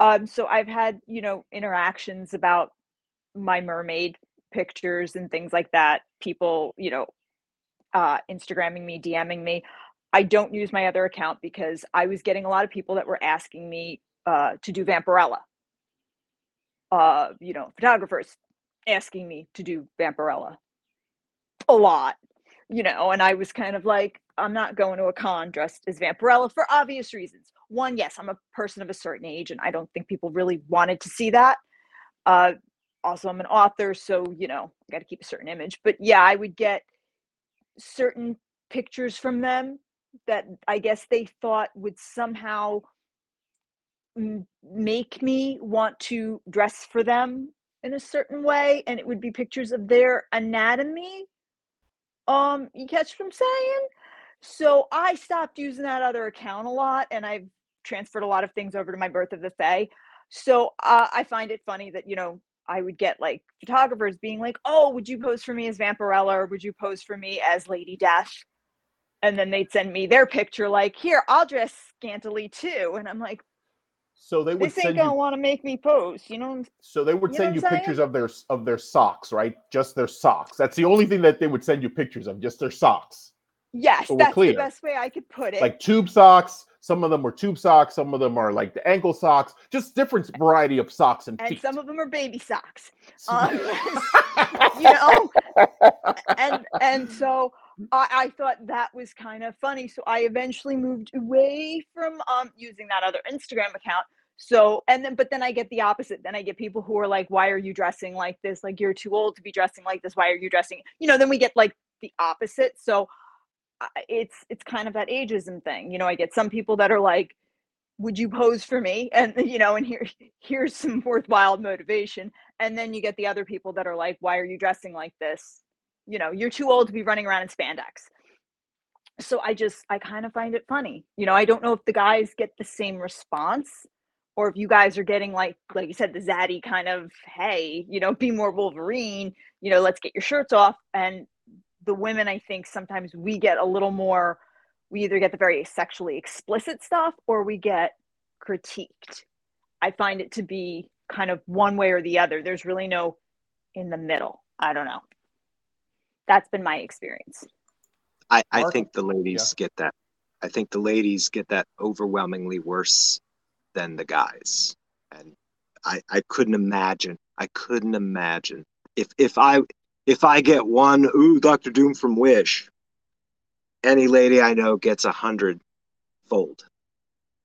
Um, so I've had you know interactions about my mermaid pictures and things like that. People, you know, uh, Instagramming me, DMing me. I don't use my other account because I was getting a lot of people that were asking me uh, to do Vampirella. Uh, you know, photographers asking me to do Vampirella a lot, you know, and I was kind of like, I'm not going to a con dressed as Vampirella for obvious reasons. One, yes, I'm a person of a certain age, and I don't think people really wanted to see that. Uh, also, I'm an author, so you know, I got to keep a certain image. But yeah, I would get certain pictures from them that I guess they thought would somehow make me want to dress for them in a certain way, and it would be pictures of their anatomy. Um, you catch what I'm saying? So I stopped using that other account a lot, and I've transferred a lot of things over to my Birth of the Fae. So uh, I find it funny that you know I would get like photographers being like, "Oh, would you pose for me as Vampirella, or would you pose for me as Lady Death?" And then they'd send me their picture, like, "Here, I'll dress scantily too," and I'm like, So they would "This ain't gonna want to make me pose," you know? So they would You send you pictures of their of their socks, right? Just their socks. That's the only thing that they would send you pictures of, just their socks. Yes, So that's the best way I could put it. Like tube socks. Some of them are tube socks. Some of them are like the ankle socks. Just different variety of socks and and feet. some of them are baby socks. um, you know and and so I, I thought that was kind of funny so i eventually moved away from um using that other instagram account so and then but then i get the opposite then i get people who are like why are you dressing like this like you're too old to be dressing like this why are you dressing you know then we get like the opposite so it's it's kind of that ageism thing you know i get some people that are like would you pose for me? And you know and here here's some worthwhile motivation. And then you get the other people that are like why are you dressing like this? You know you're too old to be running around in spandex. So i just i kind of find it funny you know i don't know if the guys get the same response or if you guys are getting like like you said the zaddy kind of hey you know be more wolverine you know let's get your shirts off. And the women i think sometimes we get a little more we either get the very sexually explicit stuff or we get critiqued i find it to be kind of one way or the other there's really no in the middle i don't know that's been my experience I, I think the ladies get that. I think the ladies get that overwhelmingly worse than the guys. And I, I couldn't imagine. I couldn't imagine if if I if I get one ooh Doctor Doom from Wish, any lady I know gets a hundred fold.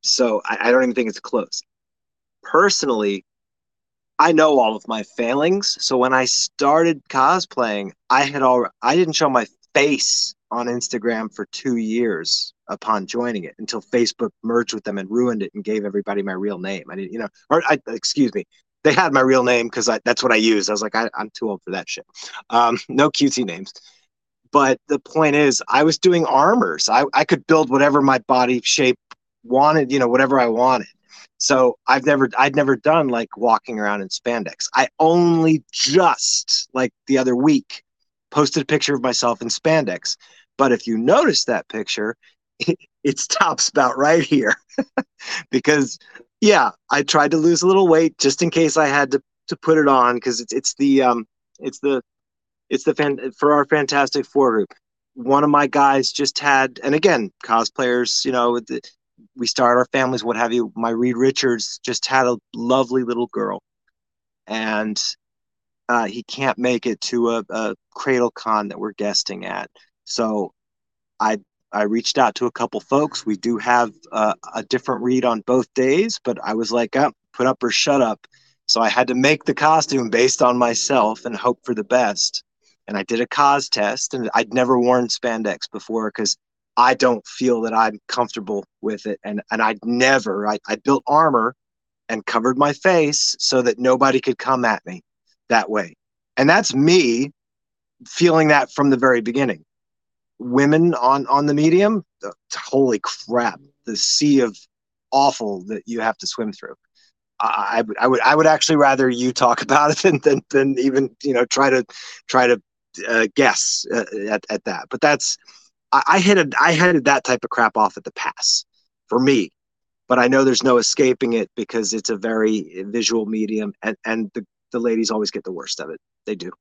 So I, I don't even think it's close. Personally, I know all of my failings. So when I started cosplaying, I had all I didn't show my face on Instagram for two years upon joining it until Facebook merged with them and ruined it and gave everybody my real name. I didn't, you know, or I, excuse me, they had my real name because that's what I used. I was like, I, am too old for that shit. Um, no cutesy names. But the point is, I was doing armors. I, I could build whatever my body shape wanted, you know, whatever I wanted. So I've never, I'd never done like walking around in spandex. I only just like the other week posted a picture of myself in spandex. But if you notice that picture, it, it stops about right here because yeah, I tried to lose a little weight just in case I had to to put it on because it's it's the um it's the it's the fan for our Fantastic Four group. One of my guys just had, and again, cosplayers, you know, the, we start our families, what have you. My Reed Richards just had a lovely little girl, and uh, he can't make it to a, a Cradle Con that we're guesting at. So I I reached out to a couple folks. We do have uh, a different Reed on both days, but I was like, oh, put up or shut up. So I had to make the costume based on myself and hope for the best. And I did a cos test, and I'd never worn spandex before because I don't feel that I'm comfortable with it. And and I'd never I, I built armor and covered my face so that nobody could come at me that way. And that's me feeling that from the very beginning. Women on on the medium, holy crap, the sea of awful that you have to swim through. I, I would I would actually rather you talk about it than than, than even you know try to try to uh, guess uh, at, at that. But that's I, I headed I headed that type of crap off at the pass for me. But I know there's no escaping it because it's a very visual medium, and and the the ladies always get the worst of it. They do.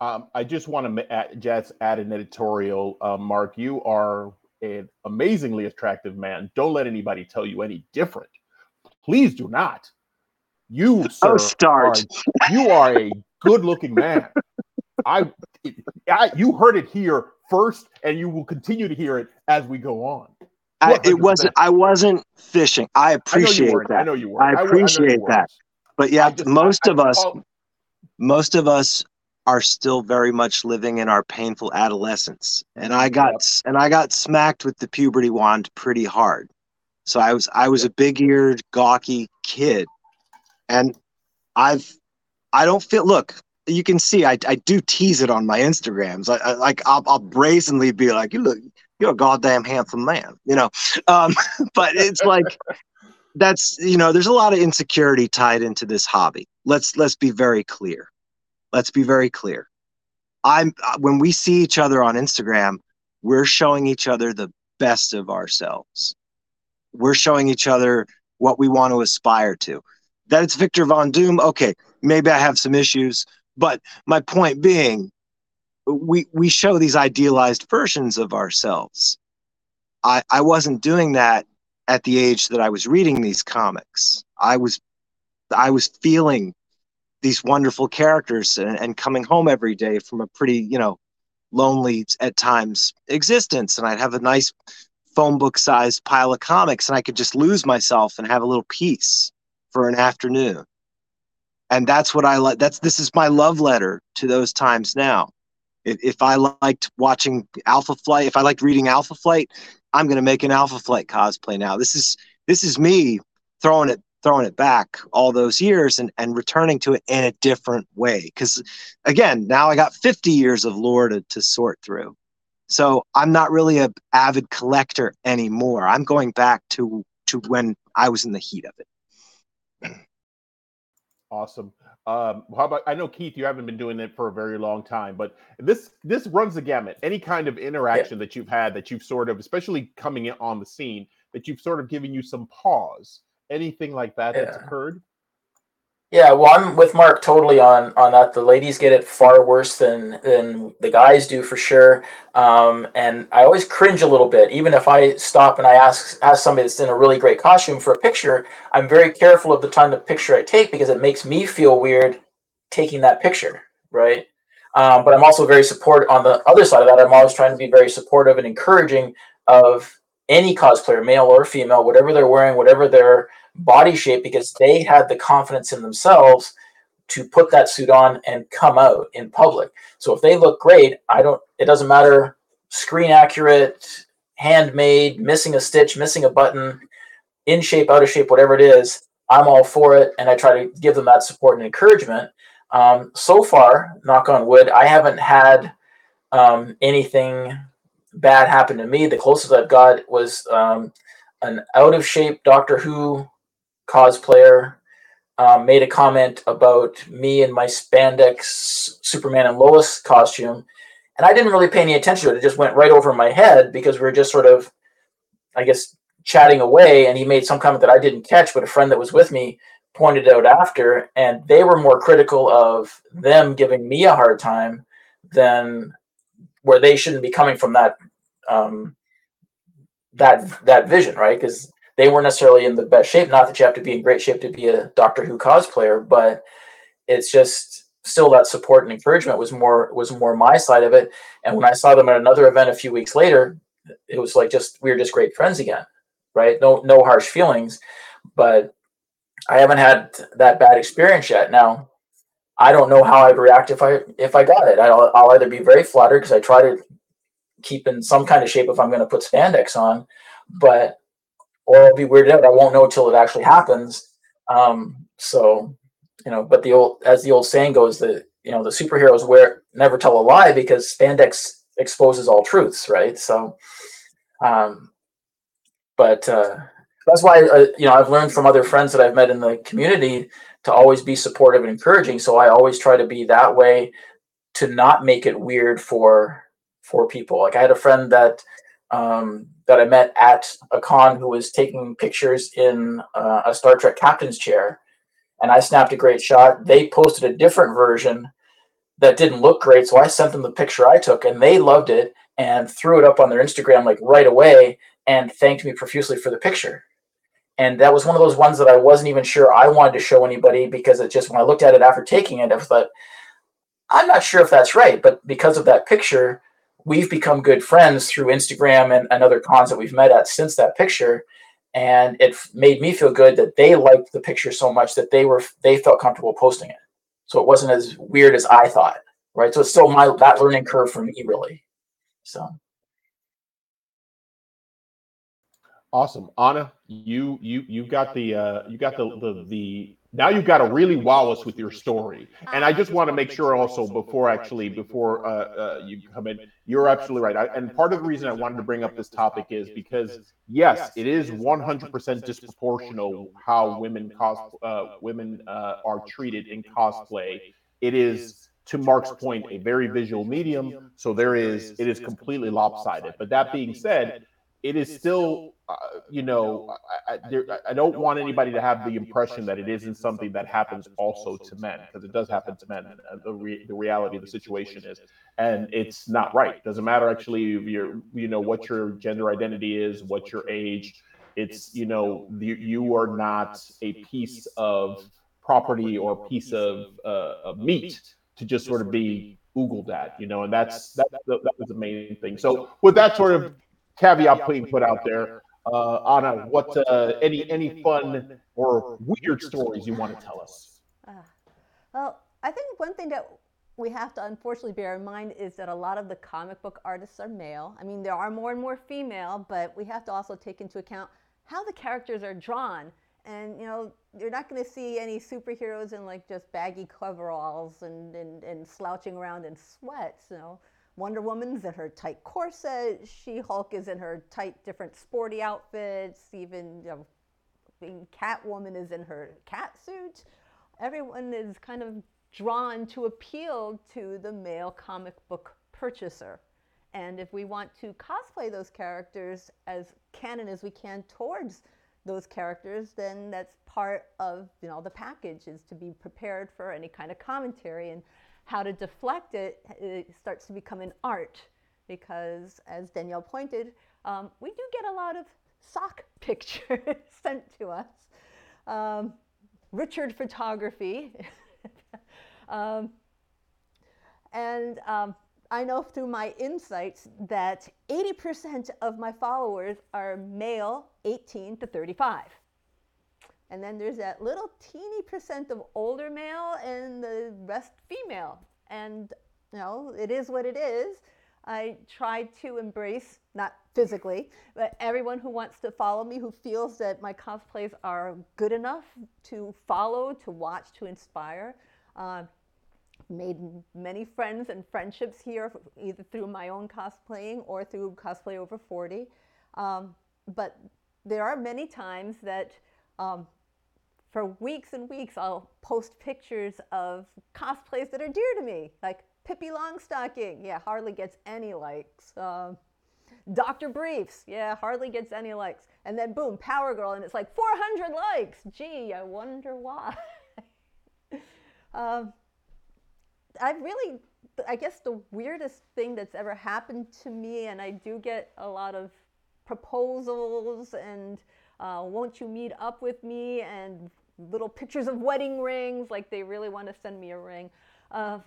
Um, I just want to add, just add an editorial. Uh, Marc, you are an amazingly attractive man. Don't let anybody tell you any different. Please do not. You, oh, sir, oh, start. Are, you are a good-looking man. I, I, you heard it here first, and you will continue to hear it as we go on. I, it wasn't. I wasn't fishing. I appreciate I that. I know you were. I appreciate I, that. But yeah, just, most of us, most of us are still very much living in our painful adolescence, and I got yep. and I got smacked with the puberty wand pretty hard. So I was I was a big-eared, gawky kid, and I've I don't feel. Look, you can see I, I do tease it on my Instagrams. I, I like I'll, I'll brazenly be like, you look, you're a goddamn handsome man, you know. Um, but it's like that's you know, there's a lot of insecurity tied into this hobby. Let's let's be very clear. Let's be very clear. I'm uh, when we see each other on Instagram, we're showing each other the best of ourselves. We're showing each other what we want to aspire to. That it's Victor Von Doom, okay, maybe I have some issues, but my point being, we we show these idealized versions of ourselves. I I wasn't doing that at the age that I was reading these comics. I was I was feeling these wonderful characters and, and coming home every day from a pretty, you know, lonely at times existence. And I'd have a nice phone book sized pile of comics and I could just lose myself and have a little peace for an afternoon and that's what I like. That's this is my love letter to those times now. If, if I liked watching Alpha Flight, if I liked reading Alpha Flight, I'm going to make an Alpha Flight cosplay now. This is this is me throwing it throwing it back all those years and, and returning to it in a different way. Because again, now I got 50 years of lore to, to sort through. So I'm not really a avid collector anymore. I'm going back to to when I was in the heat of it. Awesome. Um, how about I know Keith, you haven't been doing it for a very long time, but this this runs the gamut. Any kind of interaction yeah. that you've had that you've sort of, especially coming in on the scene, that you've sort of given you some pause. Anything like that yeah. that's occurred? Yeah, well, I'm with Marc totally on on that. The ladies get it far worse than than the guys do for sure. Um, and I always cringe a little bit, even if I stop and I ask ask somebody that's in a really great costume for a picture. I'm very careful of the time of picture I take because it makes me feel weird taking that picture, right? Um, but I'm also very supportive on the other side of that. I'm always trying to be very supportive and encouraging of any cosplayer, male or female, whatever they're wearing, whatever their body shape because they had the confidence in themselves to put that suit on and come out in public. So if they look great, I don't it doesn't matter screen accurate, handmade, missing a stitch, missing a button, in shape, out of shape, whatever it is, I'm all for it, and I try to give them that support and encouragement. Um, so far, knock on wood, I haven't had um, anything bad happened to me. The closest I've got was um, an out of shape Doctor Who cosplayer um, made a comment about me and my spandex Superman and Lois costume, and I didn't really pay any attention to it. It just went right over my head because we were just sort of, I guess, chatting away. And he made some comment that I didn't catch, but a friend that was with me pointed out after, and they were more critical of them giving me a hard time than where they shouldn't be coming from that um, that that vision, right? Because they weren't necessarily in the best shape. Not that you have to be in great shape to be a Doctor Who cosplayer, but it's just still that support and encouragement was more was more my side of it. And when I saw them at another event a few weeks later, it was like just we were just great friends again, right? No no harsh feelings, but I haven't had that bad experience yet. Now, I don't know how I'd react if I if I got it. I'll, I'll either be very flattered because I try to keep in some kind of shape if I'm going to put spandex on, but or I'll be weirded out. I won't know until it actually happens. Um, so, you know, but the old, as the old saying goes, that you know the superheroes wear never tell a lie because spandex exposes all truths, right? So, um, but uh, that's why uh, you know I've learned from other friends that I've met in the community to always be supportive and encouraging. So I always try to be that way to not make it weird for for people. Like I had a friend that um, that I met at a con who was taking pictures in uh, a Star Trek captain's chair, and I snapped a great shot. They posted a different version that didn't look great, so I sent them the picture I took, and they loved it and threw it up on their Instagram like right away and thanked me profusely for the picture. And that was one of those ones that I wasn't even sure I wanted to show anybody because it just when I looked at it after taking it, I thought, I'm not sure if that's right, but because of that picture, we've become good friends through Instagram and, and other cons that we've met at since that picture. And it made me feel good that they liked the picture so much that they were they felt comfortable posting it. So it wasn't as weird as I thought, right? So it's still my that learning curve for me, really. So awesome, Anna. You you you got the uh, you got the the the now you've got to really wow us with your story. And I just want to make sure also before actually before uh, uh, you come in, you're absolutely right. I, and part of the reason I wanted to bring up this topic is because yes, it is 100% disproportional how women cos uh, women uh, are treated in cosplay. It is to Marc's point a very visual medium, so there is it is completely lopsided. But that being said, it is still, uh, you know, I, I, there, I, don't want anybody to have the impression that it isn't something that happens also to men because it does happen to men. The, re, the reality of the situation is, and it's not right. Doesn't matter actually, your, you know, what your gender identity is, what your age. It's, you know, you, you are not a piece of property or piece of, uh, of meat to just sort of be oogled at, you know, and that's that, that, that was the main thing. So with that sort of caveat being put out there. Uh, Anna, what uh, any any fun or weird stories you want to tell us? Uh, well, I think one thing that we have to unfortunately bear in mind is that a lot of the comic book artists are male. I mean, there are more and more female, but we have to also take into account how the characters are drawn. And you know, you're not going to see any superheroes in like just baggy coveralls and, and, and slouching around in sweats. You know, Wonder Woman's in her tight corset. She Hulk is in her tight, different sporty outfits. Even you know, Catwoman is in her cat suit. Everyone is kind of drawn to appeal to the male comic book purchaser. And if we want to cosplay those characters as canon as we can towards those characters, then that's part of you know the package is to be prepared for any kind of commentary. And how to deflect it, it starts to become an art because, as Danielle pointed, um, we do get a lot of sock pictures sent to us. Um, Richard photography. um, and um, I know through my insights that 80% of my followers are male 18 to 35. And then there's that little teeny percent of older male and the rest female. And, you know, it is what it is. I try to embrace, not physically, but everyone who wants to follow me, who feels that my cosplays are good enough to follow, to watch, to inspire. Uh, made many friends and friendships here, either through my own cosplaying or through Cosplay Over 40. Um, but there are many times that um, for weeks and weeks I'll post pictures of cosplays that are dear to me, like Pippi Longstocking, yeah, hardly gets any likes. Um, Dr. Briefs, yeah, hardly gets any likes. And then boom, Power Girl, and it's like 400 likes. Gee, I wonder why. um, I really, I guess the weirdest thing that's ever happened to me, and I do get a lot of proposals and uh, won't you meet up with me and little pictures of wedding rings, like they really want to send me a ring. Uh,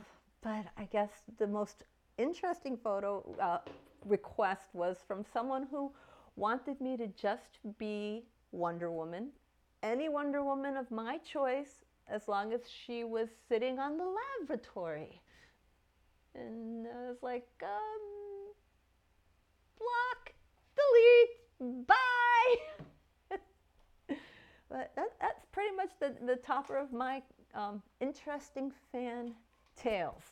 but I guess the most interesting photo uh, request was from someone who wanted me to just be Wonder Woman, any Wonder Woman of my choice, as long as she was sitting on the lavatory. And I was like, um, block, delete, bye. but that, that's pretty much the, the topper of my um, interesting fan tales.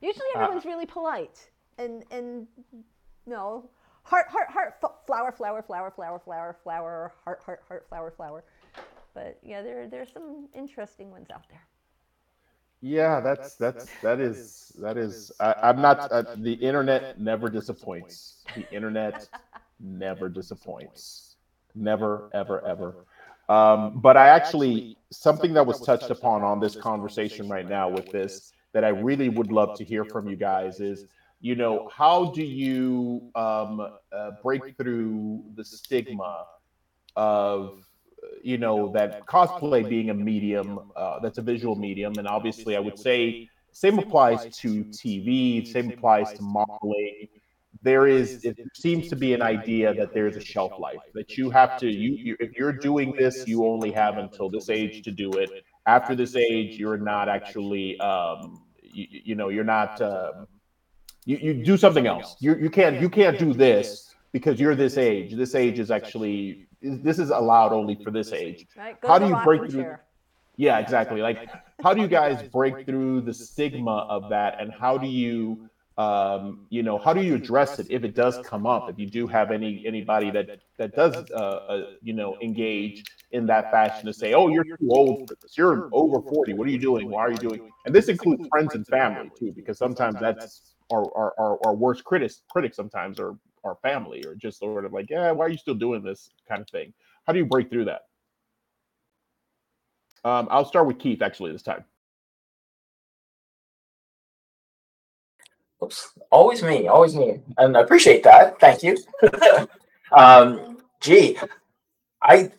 Usually everyone's really polite and, and no, heart, heart, heart, flower, flower, flower, flower, flower, flower, heart, heart, heart, flower, flower. But yeah, there there's some interesting ones out there. Yeah, that's that's that is that is. I, I'm not. Uh, the internet never disappoints. The internet never disappoints. Never, ever, ever. Um, but I actually something that was touched upon on this conversation right now with this that I really would love to hear from you guys is, you know, how do you um, uh, break through the stigma of you know that cosplay being a medium uh, that's a visual medium and obviously i would say same applies to tv same applies to modeling there is it seems to be an idea that there's a shelf life that you have to you, you if you're doing this you only have until this age to do it. after this age you're not actually um, you, you, know you're not um, you, you do something else. you, you can't you can't do this because you're this age. this age is actually this is allowed only for this age. How do you break through? Yeah, exactly. Like, how do you guys break through the stigma of that, and how do you, um, you know, how do you address it if it does come up? If you do have any anybody that that does, uh, uh, you know, engage in that fashion to say, "Oh, you're too old for this. You're over forty. What are you doing? Why are you doing?" And this includes friends and family too, because sometimes that's our our, our, our worst critics. Critics sometimes are our family or just sort of like, yeah, why are you still doing this kind of thing? How do you break through that? Um, I'll start with Keith actually this time. Oops, always me, always me, and I appreciate that. Thank you. um, gee, I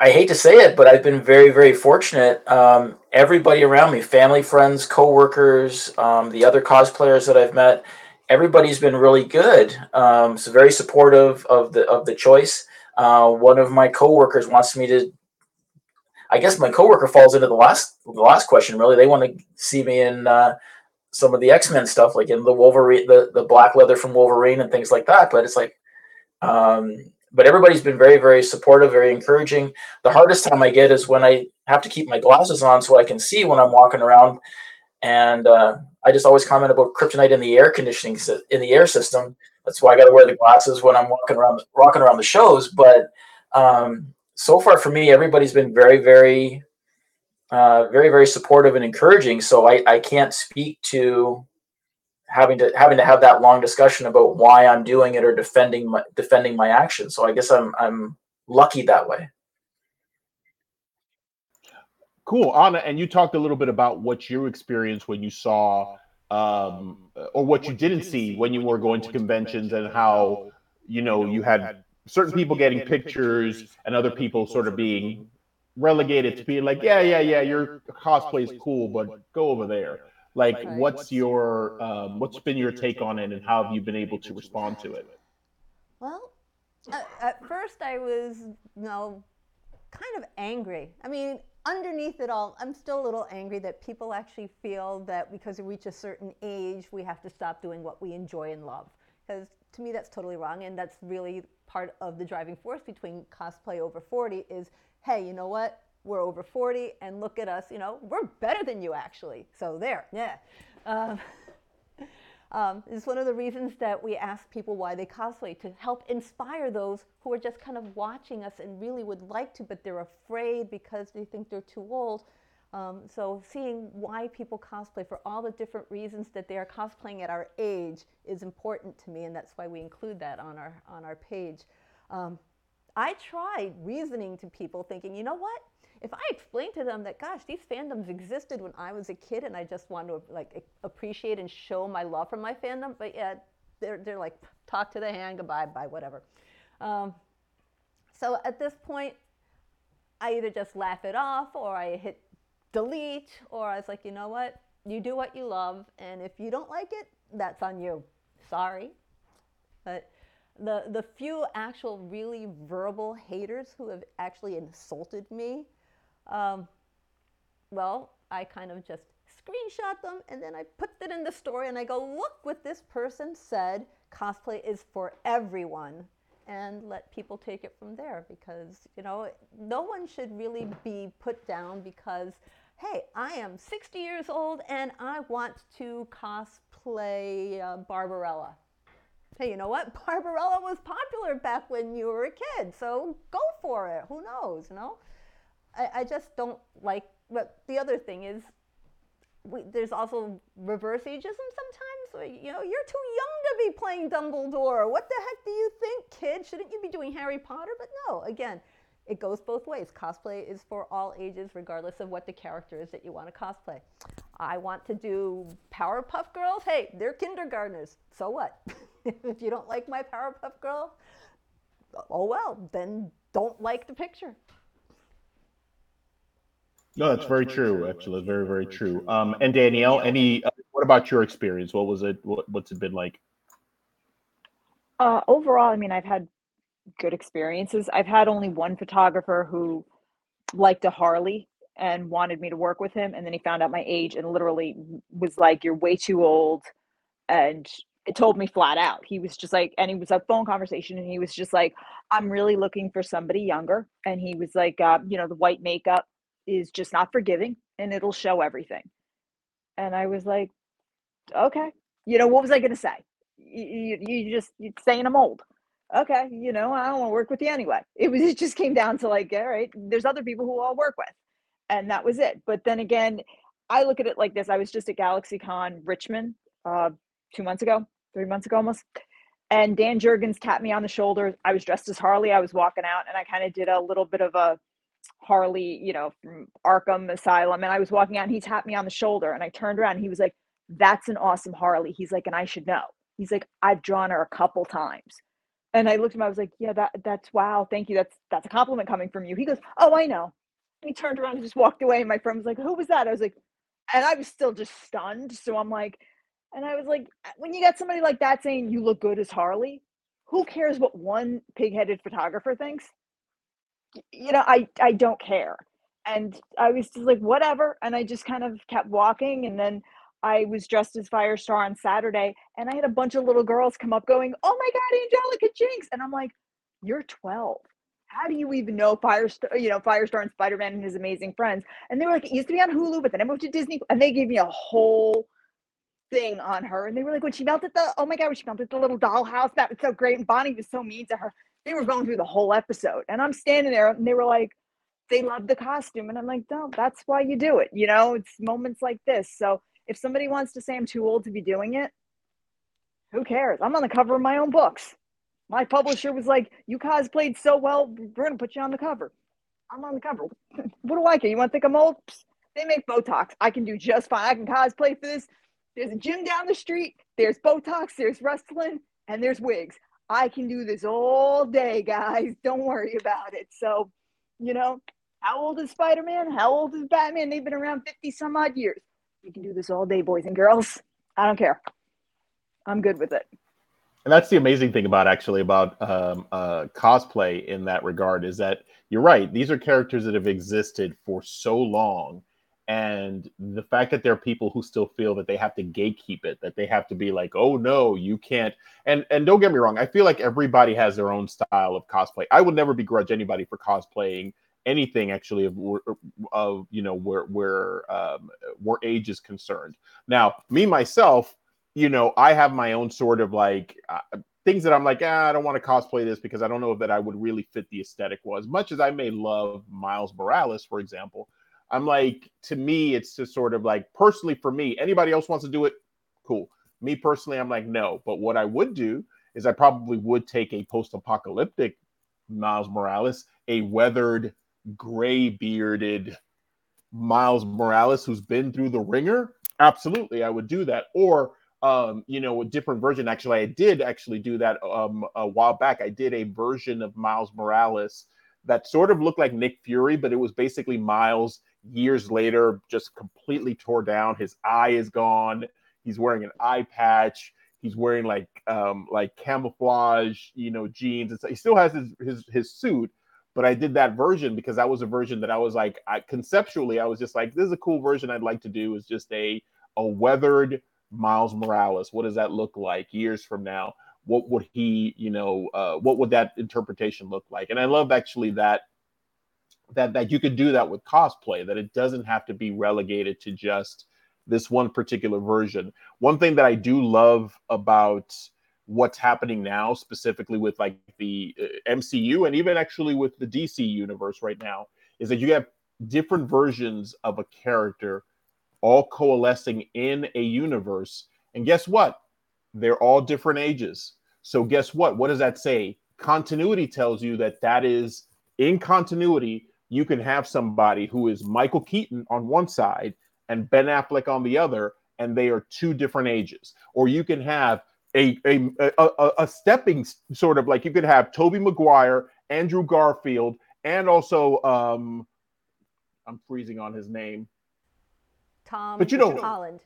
I hate to say it, but I've been very, very fortunate. Um, everybody around me, family, friends, coworkers, um, the other cosplayers that I've met, everybody's been really good. Um, so very supportive of the of the choice. Uh, one of my coworkers wants me to. I guess my coworker falls into the last the last question. Really, they want to see me in uh, some of the X Men stuff, like in the Wolverine, the the black leather from Wolverine, and things like that. But it's like, um, but everybody's been very very supportive, very encouraging. The hardest time I get is when I have to keep my glasses on so I can see when I'm walking around, and uh, I just always comment about kryptonite in the air conditioning in the air system. That's why I got to wear the glasses when I'm walking around walking around the shows. But um, so far for me, everybody's been very, very, uh, very, very supportive and encouraging. So I, I can't speak to having to having to have that long discussion about why I'm doing it or defending my defending my action. So I guess I'm I'm lucky that way. Cool, Anna. And you talked a little bit about what you experienced when you saw, um, or what you didn't see when you were going to conventions, and how you know you had certain people getting pictures and other people sort of being relegated to being like, yeah, yeah, yeah, your cosplay is cool, but go over there. Like, what's your um, what's been your take on it, and how have you been able to respond to it? Well, at first I was, you know, kind of angry. I mean, underneath it all, I'm still a little angry that people actually feel that because we reach a certain age, we have to stop doing what we enjoy and love. Because to me, that's totally wrong. And that's really part of the driving force between cosplay over 40 is hey, you know what? We're over 40 and look at us, you know, we're better than you actually. So there, yeah. Um, um, it's one of the reasons that we ask people why they cosplay to help inspire those who are just kind of watching us and really would like to, but they're afraid because they think they're too old. Um, so seeing why people cosplay for all the different reasons that they are cosplaying at our age is important to me, and that's why we include that on our on our page. Um, I tried reasoning to people, thinking, you know what? if I explain to them that, gosh, these fandoms existed when I was a kid and I just want to like appreciate and show my love for my fandom, but yeah, they're, they're like, talk to the hand, goodbye, bye, whatever. Um, so at this point, I either just laugh it off or I hit delete or I was like, you know what? You do what you love, and if you don't like it, that's on you. Sorry. But the, the few actual really verbal haters who have actually insulted me um, well, I kind of just screenshot them and then I put it in the story and I go, look what this person said. Cosplay is for everyone. And let people take it from there because, you know, no one should really be put down because, hey, I am 60 years old and I want to cosplay uh, Barbarella. Hey, you know what? Barbarella was popular back when you were a kid, so go for it. Who knows, you know? I, I just don't like. But the other thing is, we, there's also reverse ageism sometimes. You know, you're too young to be playing Dumbledore. What the heck do you think, kid? Shouldn't you be doing Harry Potter? But no, again, it goes both ways. Cosplay is for all ages, regardless of what the character is that you want to cosplay. I want to do Powerpuff Girls. Hey, they're kindergartners. So what? if you don't like my Powerpuff Girl, oh well, then don't like the picture. No, that's very true. Actually, very, very true. Um, and Danielle, any? Uh, what about your experience? What was it? What, what's it been like? Uh, overall, I mean, I've had good experiences. I've had only one photographer who liked a Harley and wanted me to work with him, and then he found out my age and literally was like, "You're way too old," and it told me flat out. He was just like, and he was a phone conversation, and he was just like, "I'm really looking for somebody younger," and he was like, uh, "You know, the white makeup." is just not forgiving and it'll show everything. And I was like, okay, you know, what was I going to say? You, you, you just you saying I'm old. Okay, you know, I don't want to work with you anyway. It was it just came down to like, all right, there's other people who I'll work with. And that was it. But then again, I look at it like this. I was just at GalaxyCon Richmond uh, two months ago, three months ago almost. And Dan Jurgens tapped me on the shoulder. I was dressed as Harley. I was walking out and I kind of did a little bit of a Harley, you know, from Arkham Asylum. And I was walking out and he tapped me on the shoulder and I turned around he was like, That's an awesome Harley. He's like, and I should know. He's like, I've drawn her a couple times. And I looked at him, I was like, Yeah, that that's wow, thank you. That's that's a compliment coming from you. He goes, Oh, I know. He turned around and just walked away. And my friend was like, Who was that? I was like, and I was still just stunned. So I'm like, and I was like, uh, when you got somebody like that saying you look good as Harley, who cares what one pig-headed photographer thinks? you know, I I don't care. And I was just like, whatever. And I just kind of kept walking. And then I was dressed as Firestar on Saturday, and I had a bunch of little girls come up going, "Oh my God, Angelica Jones!" And I'm like, "You're 12. How do you even know Firestar? You know, Firestar and Spider Man and his amazing friends?" And they were like, "It used to be on Hulu, but then I moved to Disney." And they gave me a whole thing on her, and they were like, "When she melted the, oh my God, when she melted the little dollhouse, that was so great." And Bonnie was so mean to her they were going through the whole episode and i'm standing there and they were like they love the costume and i'm like no that's why you do it you know it's moments like this so if somebody wants to say i'm too old to be doing it who cares? I'm on the cover of my own books. My publisher was like you cosplayed so well we're going to put you on the cover. I'm on the cover. What do i care? You want to think i'm old? They make botox. I can do just fine. I can cosplay for this there's a gym down the street there's botox there's wrestling and there's wigs I can do this all day, guys. Don't worry about it. So, you know, how old is Spider Man? How old is Batman? They've been around 50 some odd years. We can do this all day, boys and girls. I don't care. I'm good with it. And that's the amazing thing about actually about um, uh, cosplay in that regard is that you're right. These are characters that have existed for so long, and the fact that there are people who still feel that they have to gatekeep it, that they have to be like, "Oh no, you can't." And and don't get me wrong, I feel like everybody has their own style of cosplay. I would never begrudge anybody for cosplaying anything actually of, of you know where where um, where age is concerned. Now, me myself, you know, I have my own sort of like uh, things that I'm like, ah, I don't want to cosplay this because I don't know that I would really fit the aesthetic. Well, as much as I may love Miles Morales, for example, I'm like, to me, it's just sort of like personally for me. Anybody else wants to do it, cool. Me personally, I'm like, no. But what I would do is I probably would take a post-apocalyptic Miles Morales, a weathered gray bearded Miles Morales who's been through the ringer, absolutely, I would do that. Or, um, you know, a different version. Actually, I did actually do that um, a while back. I did a version of Miles Morales that sort of looked like Nick Fury, but it was basically Miles years later, just completely tore down. His eye is gone. He's wearing an eye patch. He's wearing like um, like camouflage, you know, jeans. And He still has his, his his suit, but I did that version because that was a version that I was like, I, conceptually, I was just like, this is a cool version I'd like to do. Is just a a weathered Miles Morales. What does that look like years from now? What would he, you know, uh, what would that interpretation look like? And I love actually that that that you could do that with cosplay. That it doesn't have to be relegated to just this one particular version. One thing that I do love about what's happening now, specifically with like the uh, MCU and even actually with the DC universe right now, is that you have different versions of a character all coalescing in a universe. And guess what? They're all different ages. So, guess what? What does that say? Continuity tells you that that is in continuity. You can have somebody who is Michael Keaton on one side and Ben Affleck on the other, and they are two different ages. Or you can have a, a, a, a stepping sort of like you could have Tobey Maguire, Andrew Garfield, and also um, I'm freezing on his name. Tom but you know Holland.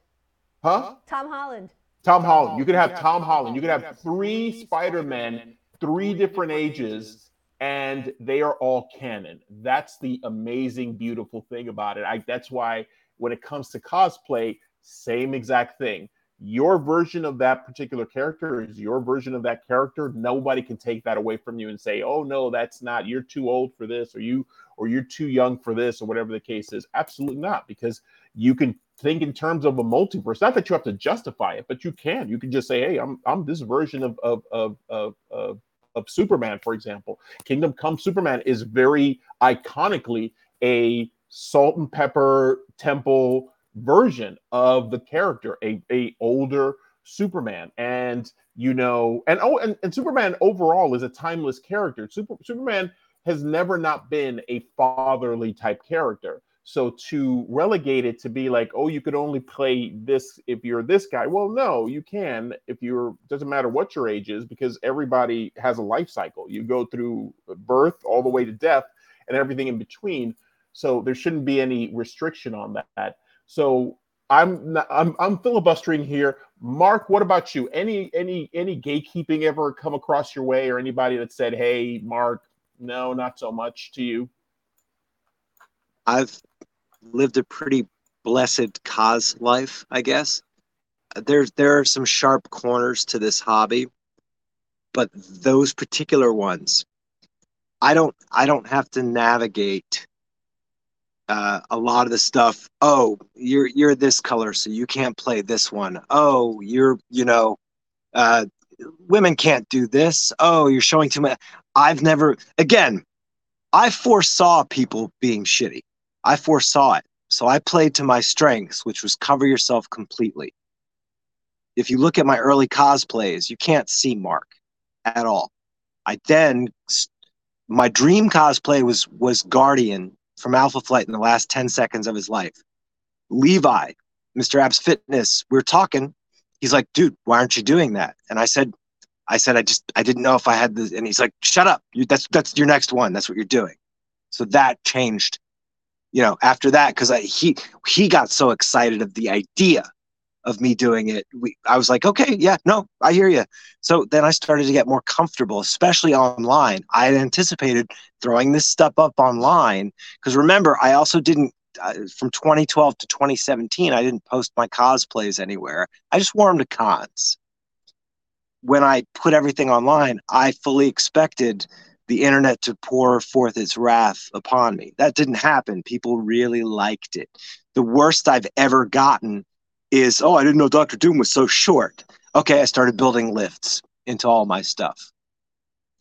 Huh? Tom Holland. Tom Holland. You could have Tom Holland. You could have three Spider-Men, three different ages, and they are all canon. That's the amazing, beautiful thing about it. I, that's why when it comes to cosplay, same exact thing. Your version of that particular character is your version of that character. Nobody can take that away from you and say oh no that's not you're too old for this or you or you're too young for this or whatever the case is. Absolutely not because you can think in terms of a multiverse. Not that you have to justify it but you can. You can just say hey i'm i'm this version of of of of, of, of superman for example kingdom come superman is very iconically a salt and pepper temple version of the character, a, a older Superman. And you know, and oh, and, and Superman overall is a timeless character. Super, Superman has never not been a fatherly type character. So to relegate it to be like, oh, you could only play this if you're this guy. Well, no, you can if you're doesn't matter what your age is because everybody has a life cycle. You go through birth all the way to death and everything in between. So there shouldn't be any restriction on that. So I'm I'm I'm filibustering here. Mark, what about you? Any any any gatekeeping ever come across your way, or anybody that said, "Hey, Mark, no, not so much to you"? I've lived a pretty blessed cause life, I guess. There's there are some sharp corners to this hobby, but those particular ones, I don't I don't have to navigate uh, a lot of the stuff. Oh, you're you're this color, so you can't play this one. Oh, you're you know, uh, women can't do this. Oh, you're showing too much. I've never. Again, I foresaw people being shitty. I foresaw it, so I played to my strengths, which was cover yourself completely. If you look at my early cosplays, you can't see Mark at all. I then my dream cosplay was was Guardian from Alpha Flight in the last 10 seconds of his life. Levi, Mr. Abs Fitness, we are talking. He's like, dude, why aren't you doing that? And I said, I said, I just, I didn't know if I had this. And he's like, shut up. You, that's, that's your next one. That's what you're doing. So that changed, you know, after that, because he, he got so excited of the idea of me doing it. We, I was like, okay, yeah, no, I hear you. So then I started to get more comfortable, especially online. I had anticipated throwing this stuff up online because remember, I also didn't. Uh, from 2012 to 2017, I didn't post my cosplays anywhere. I just wore them to cons. When I put everything online, I fully expected the internet to pour forth its wrath upon me. That didn't happen. People really liked it. The worst I've ever gotten is, oh, I didn't know Doctor Doom was so short. Okay, I started building lifts into all my stuff.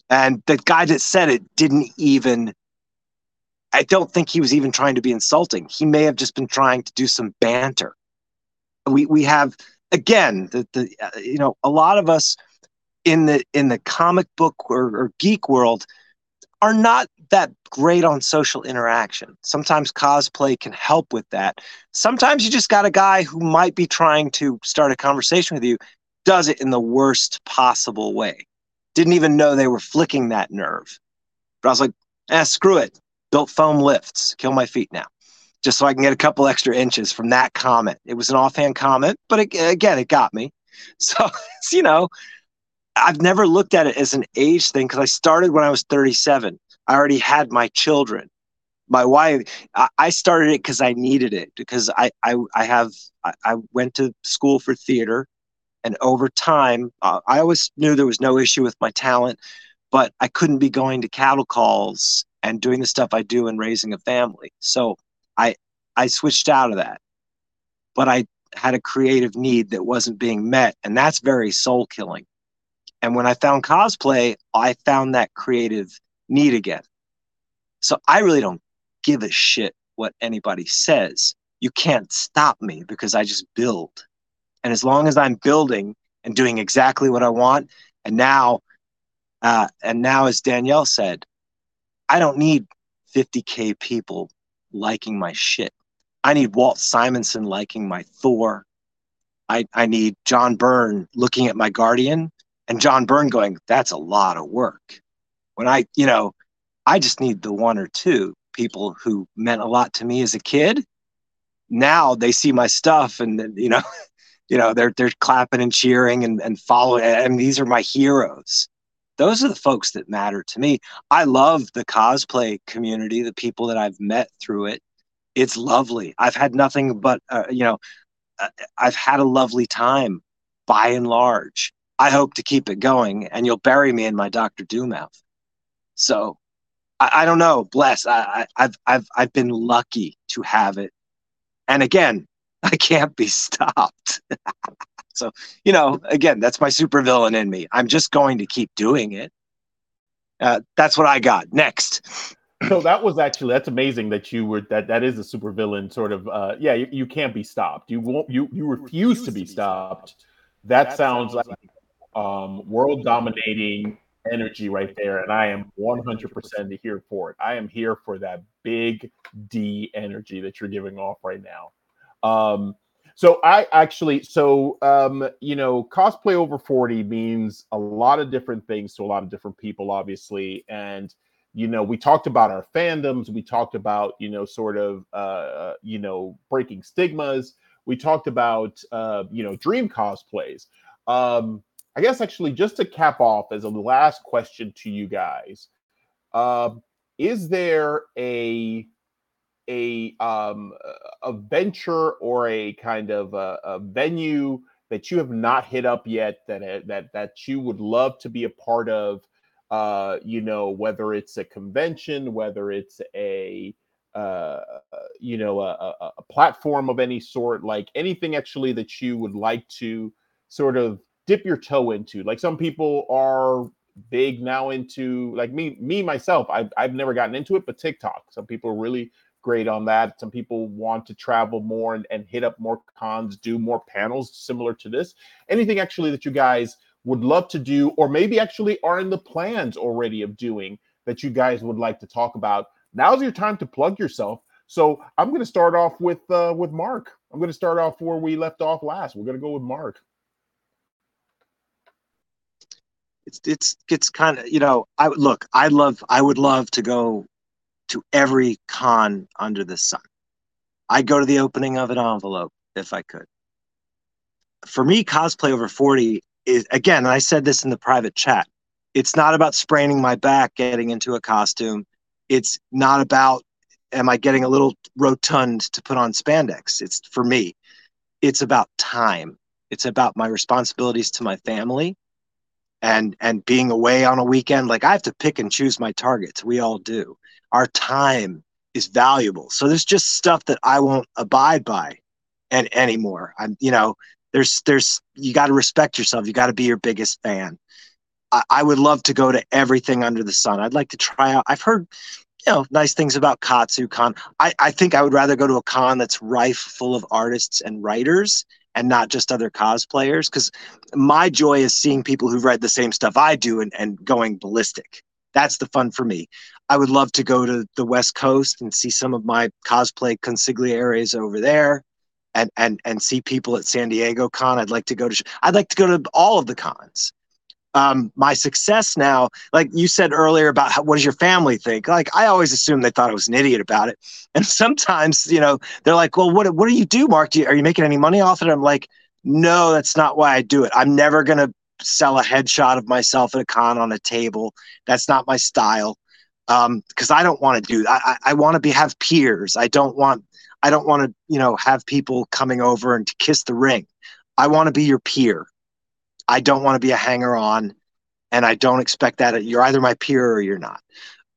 And the guy that said it didn't even, I don't think he was even trying to be insulting. He may have just been trying to do some banter. We, we have, again, the, the uh, you know, a lot of us in the in the comic book or, or geek world are not that great on social interaction. Sometimes cosplay can help with that. Sometimes you just got a guy who might be trying to start a conversation with you, does it in the worst possible way. Didn't even know they were flicking that nerve. But I was like, eh, screw it. Built foam lifts, kill my feet now, just so I can get a couple extra inches from that comment. It was an offhand comment, but it, again, it got me. So, you know, I've never looked at it as an age thing because I started when I was 37. I already had my children. My wife, I started it because I needed it because I, I, I have, I went to school for theater and over time, uh, I always knew there was no issue with my talent, but I couldn't be going to cattle calls and doing the stuff I do and raising a family. So I, I switched out of that, but I had a creative need that wasn't being met. And that's very soul killing and when I found cosplay, I found that creative need again. So I really don't give a shit what anybody says. You can't stop me because I just build. And as long as I'm building and doing exactly what I want, and now, uh, and now, as Danielle said, I don't need 50k people liking my shit. I need Walt Simonson liking my Thor. I, I need John Byrne looking at my Guardian and John Byrne going, that's a lot of work. When I, you know, I just need the one or two people who meant a lot to me as a kid. Now they see my stuff and you know, you know, they're they're clapping and cheering and, and following and these are my heroes. Those are the folks that matter to me. I love the cosplay community, the people that I've met through it. It's lovely. I've had nothing but uh, you know, uh, I've had a lovely time by and large I hope to keep it going, and you'll bury me in my Doctor Doom mouth. So I, I don't know. Bless. I, have I've I've been lucky to have it, and again, I can't be stopped. so you know, again, that's my supervillain in me. I'm just going to keep doing it. Uh, that's what I got next. so that was actually that's amazing that you were that that is a supervillain sort of uh yeah you, you can't be stopped you won't you you refuse to be stopped that, that sounds, sounds like um, world dominating energy right there. And I am 100% here for it. I am here for that big D energy that you're giving off right now. Um, so I actually, so um, you know, cosplay over 40 means a lot of different things to a lot of different people, obviously. And you know, we talked about our fandoms, we talked about, you know, sort of uh, you know, breaking stigmas. We talked about uh, you know, dream cosplays. Um, I guess actually just to cap off as a last question to you guys, uh, is there a a um, a venture or a kind of a, a, venue that you have not hit up yet that uh, that that you would love to be a part of? Uh, you know, whether it's a convention, whether it's a uh, you know a, a platform of any sort, like anything actually that you would like to sort of dip your toe into. Like some people are big now into like me me myself I've, I've never gotten into it but tiktok. Some people are really great on that. Some people want to travel more and, and hit up more cons do more panels similar to this. Anything actually that you guys would love to do or maybe actually are in the plans already of doing that you guys would like to talk about now's your time to plug yourself. So i'm going to start off with uh, with mark. I'm going to start off where we left off last. We're going to go with mark it's it's it's kind of you know I look I love I would love to go to every con under the sun. I'd go to the opening of an envelope if I could. for me, cosplay over 40 is, again, and I said this in the private chat, it's not about spraining my back getting into a costume. It's not about, am I getting a little rotund to put on spandex? It's for me, it's about time. It's about my responsibilities to my family and and being away on a weekend like i have to pick and choose my targets. We all do. Our time is valuable. So there's just stuff that i won't abide by and anymore. I'm you know there's there's you got to respect yourself. You got to be your biggest fan. I, I would love to go to everything under the sun. I'd like to try out i've heard you know nice things about katsucon i i think i would rather go to a con that's rife full of artists and writers and not just other cosplayers because my joy is seeing people who've read the same stuff i do and, and going ballistic. That's the fun for me. I would love to go to the west coast and see some of my cosplay consigliaries over there and and and see people at san diego con. I'd like to go to i'd like to go to all of the cons um, my success now, like you said earlier about how, what does your family think? Like I always assumed they thought I was an idiot about it, and sometimes you know they're like, "Well, what what do you do, Mark? Do you, are you making any money off it?" I'm like, "No, that's not why I do it. I'm never gonna sell a headshot of myself at a con on a table. That's not my style." because um, I don't want to do. I I, I want to be have peers. I don't want I don't want to you know have people coming over and to kiss the ring. I want to be your peer. I don't want to be a hanger on, and I don't expect that you're either my peer or you're not.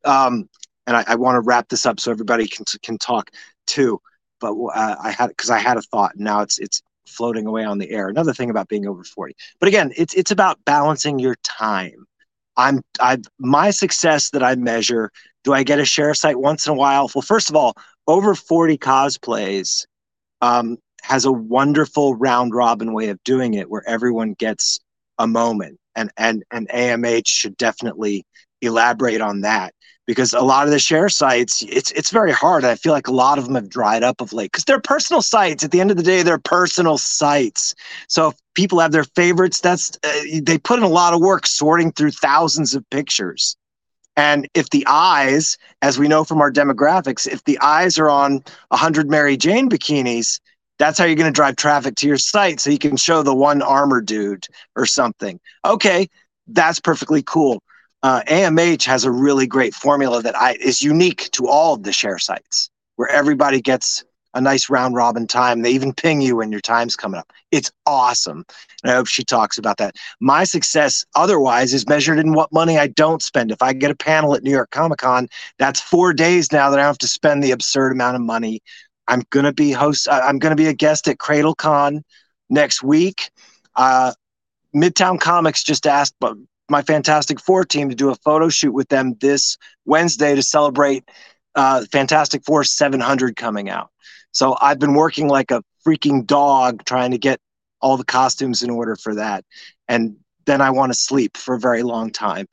Um, and I, I want to wrap this up so everybody can can talk too. But uh, I had because I had a thought, and now it's it's floating away on the air. Another thing about being over forty, but again, it's it's about balancing your time. I'm I my success that I measure. Do I get a share site once in a while? Well, first of all, over forty cosplays um, has a wonderful round robin way of doing it, where everyone gets a moment and and and AMH should definitely elaborate on that because a lot of the share sites it's it's very hard. I feel like a lot of them have dried up of late because they're personal sites. At the end of the day they're personal sites. So if people have their favorites that's uh, they put in a lot of work sorting through thousands of pictures. And if the eyes as we know from our demographics if the eyes are on 100 Mary Jane bikinis that's how you're going to drive traffic to your site so you can show the one armor dude or something. Okay, that's perfectly cool. Uh, AMH has a really great formula that I, is unique to all of the share sites where everybody gets a nice round robin time. They even ping you when your time's coming up. It's awesome. And I hope she talks about that. My success otherwise is measured in what money I don't spend. If I get a panel at New York Comic Con, that's four days now that I don't have to spend the absurd amount of money I'm gonna be host. I'm gonna be a guest at CradleCon next week. Uh, Midtown Comics just asked my Fantastic Four team to do a photo shoot with them this Wednesday to celebrate uh, Fantastic Four 700 coming out. So I've been working like a freaking dog trying to get all the costumes in order for that, and then I want to sleep for a very long time.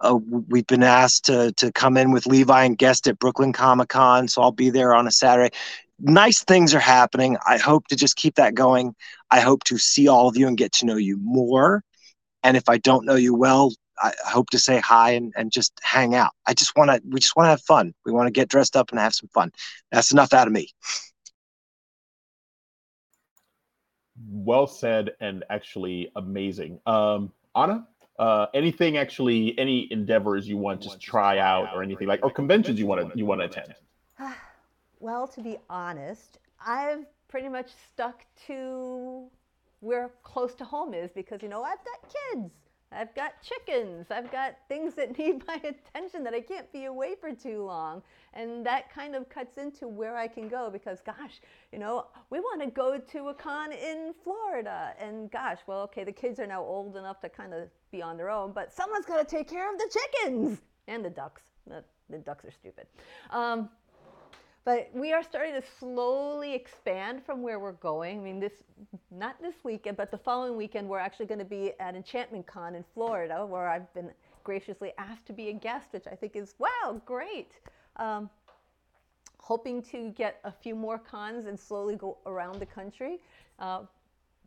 Uh, we've been asked to to come in with Levi and guest at Brooklyn Comic Con, so I'll be there on a Saturday. Nice things are happening. I hope to just keep that going. I hope to see all of you and get to know you more. And if I don't know you well, I hope to say hi and, and just hang out. I just want to. We just want to have fun. We want to get dressed up and have some fun. That's enough out of me. Well said, and actually amazing. Um, Anna, uh, anything actually any endeavors you want to try out or anything like or conventions you want to you want to attend. Well to be honest i've pretty much stuck to where close to home is because you know i've got kids. I've got chickens. I've got things that need my attention that i can't be away for too long. And that kind of cuts into where i can go because gosh you know we want to go to a con in florida. And gosh well okay the kids are now old enough to kind of be on their own, but someone's got to take care of the chickens and the ducks. The, the ducks are stupid. Um, but we are starting to slowly expand from where we're going. I mean, this not this weekend, but the following weekend, we're actually going to be at Enchantment Con in Florida, where I've been graciously asked to be a guest, which I think is wow, great. Um, hoping to get a few more cons and slowly go around the country. Uh,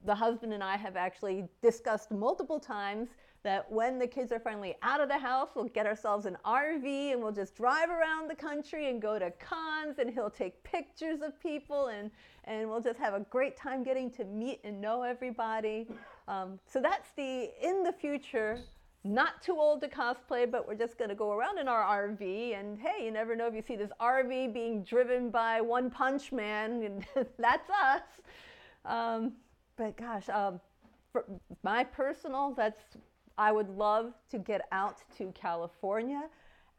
the husband and I have actually discussed multiple times that when the kids are finally out of the house, we'll get ourselves an RV and we'll just drive around the country and go to cons and he'll take pictures of people and, and we'll just have a great time getting to meet and know everybody. Um, so that's the in the future, not too old to cosplay, but we're just going to go around in our RV and hey, you never know if you see this RV being driven by One Punch Man, and that's us. Um, but gosh, um, for my personal, that's I would love to get out to California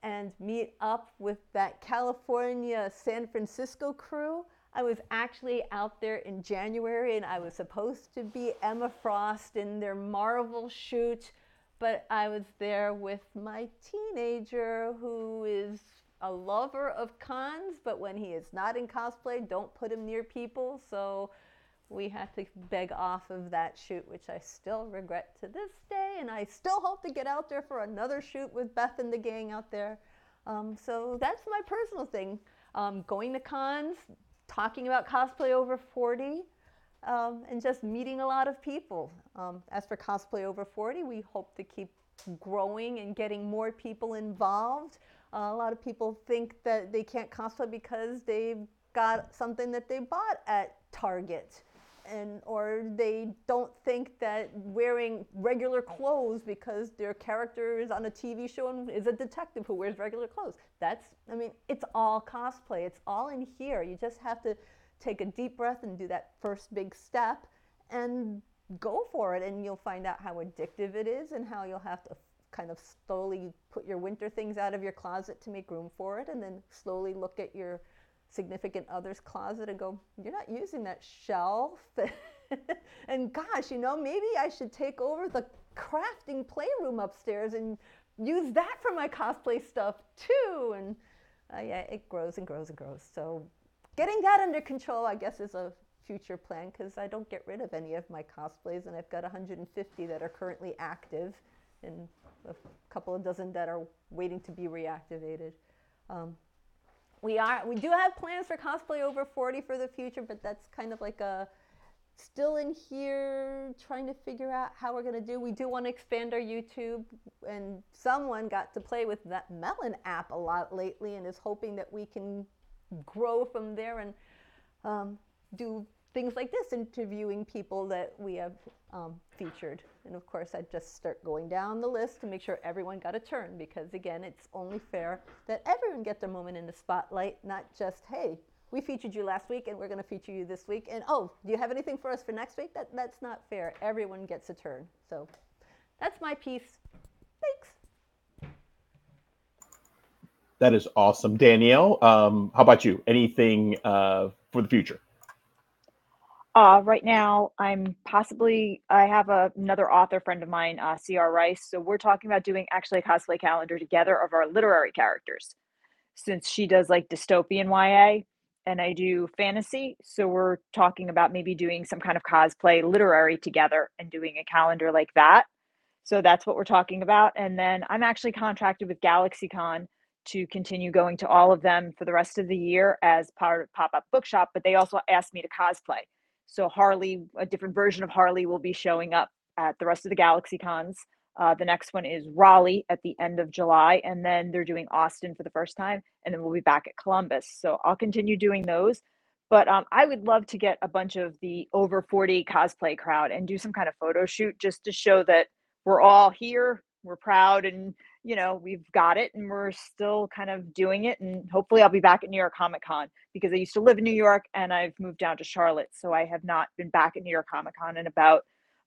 and meet up with that California San Francisco crew. I was actually out there in January and I was supposed to be Emma Frost in their Marvel shoot, but I was there with my teenager who is a lover of cons, but when he is not in cosplay, don't put him near people. So we had to beg off of that shoot, which I still regret to this day. And I still hope to get out there for another shoot with Beth and the gang out there. Um, so that's my personal thing. Um, going to cons, talking about cosplay over 40, um, and just meeting a lot of people. Um, as for cosplay over 40, we hope to keep growing and getting more people involved. Uh, a lot of people think that they can't cosplay because they've got something that they bought at Target and or they don't think that wearing regular clothes because their character is on a TV show and is a detective who wears regular clothes. That's I mean, it's all cosplay. It's all in here. You just have to take a deep breath and do that first big step and go for it and you'll find out how addictive it is and how you'll have to kind of slowly put your winter things out of your closet to make room for it and then slowly look at your significant other's closet and go, You're not using that shelf. and gosh, you know, maybe I should take over the crafting playroom upstairs and use that for my cosplay stuff too. And uh, yeah, it grows and grows and grows. So getting that under control, I guess, is a future plan because I don't get rid of any of my cosplays, and I've got 150 that are currently active, and a couple of dozen that are waiting to be reactivated. Um, we are we do have plans for cosplay over 40 for the future but that's kind of like a still in here trying to figure out how we're going to do. We do want to expand our youtube and someone got to play with that melon app a lot lately and is hoping that we can grow from there and um, do things like this, interviewing people that we have um, featured. And of course, I'd just start going down the list to make sure everyone got a turn because, again, it's only fair that everyone gets their moment in the spotlight, not just, hey, we featured you last week and we're going to feature you this week. And oh, do you have anything for us for next week? That, that's not fair. Everyone gets a turn. So that's my piece. Thanks. That is awesome. Danielle, um, how about you? Anything uh, for the future? Uh, right now, I'm possibly, I have a, another author friend of mine, uh, C.R. Rice. So we're talking about doing actually a cosplay calendar together of our literary characters. Since she does like dystopian YA and I do fantasy. So we're talking about maybe doing some kind of cosplay literary together and doing a calendar like that. So that's what we're talking about. And then I'm actually contracted with GalaxyCon to continue going to all of them for the rest of the year as part of Pop Up Bookshop, but they also asked me to cosplay. So Harley, a different version of Harley, will be showing up at the rest of the Galaxy Cons. Uh, the next one is Raleigh at the end of July, and then they're doing Austin for the first time, and then we'll be back at Columbus. So I'll continue doing those. But um, I would love to get a bunch of the over 40 cosplay crowd and do some kind of photo shoot just to show that we're all here, we're proud, and you know, we've got it and we're still kind of doing it. And hopefully I'll be back at New York Comic Con because I used to live in New York and I've moved down to Charlotte. So I have not been back at New York Comic Con in about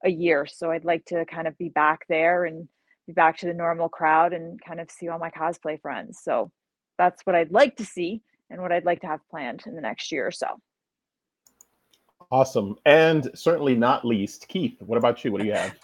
a year. So I'd like to kind of be back there and be back to the normal crowd and kind of see all my cosplay friends. So that's what I'd like to see and what I'd like to have planned in the next year or so. Awesome. And certainly not least, Keith, what about you? What do you have?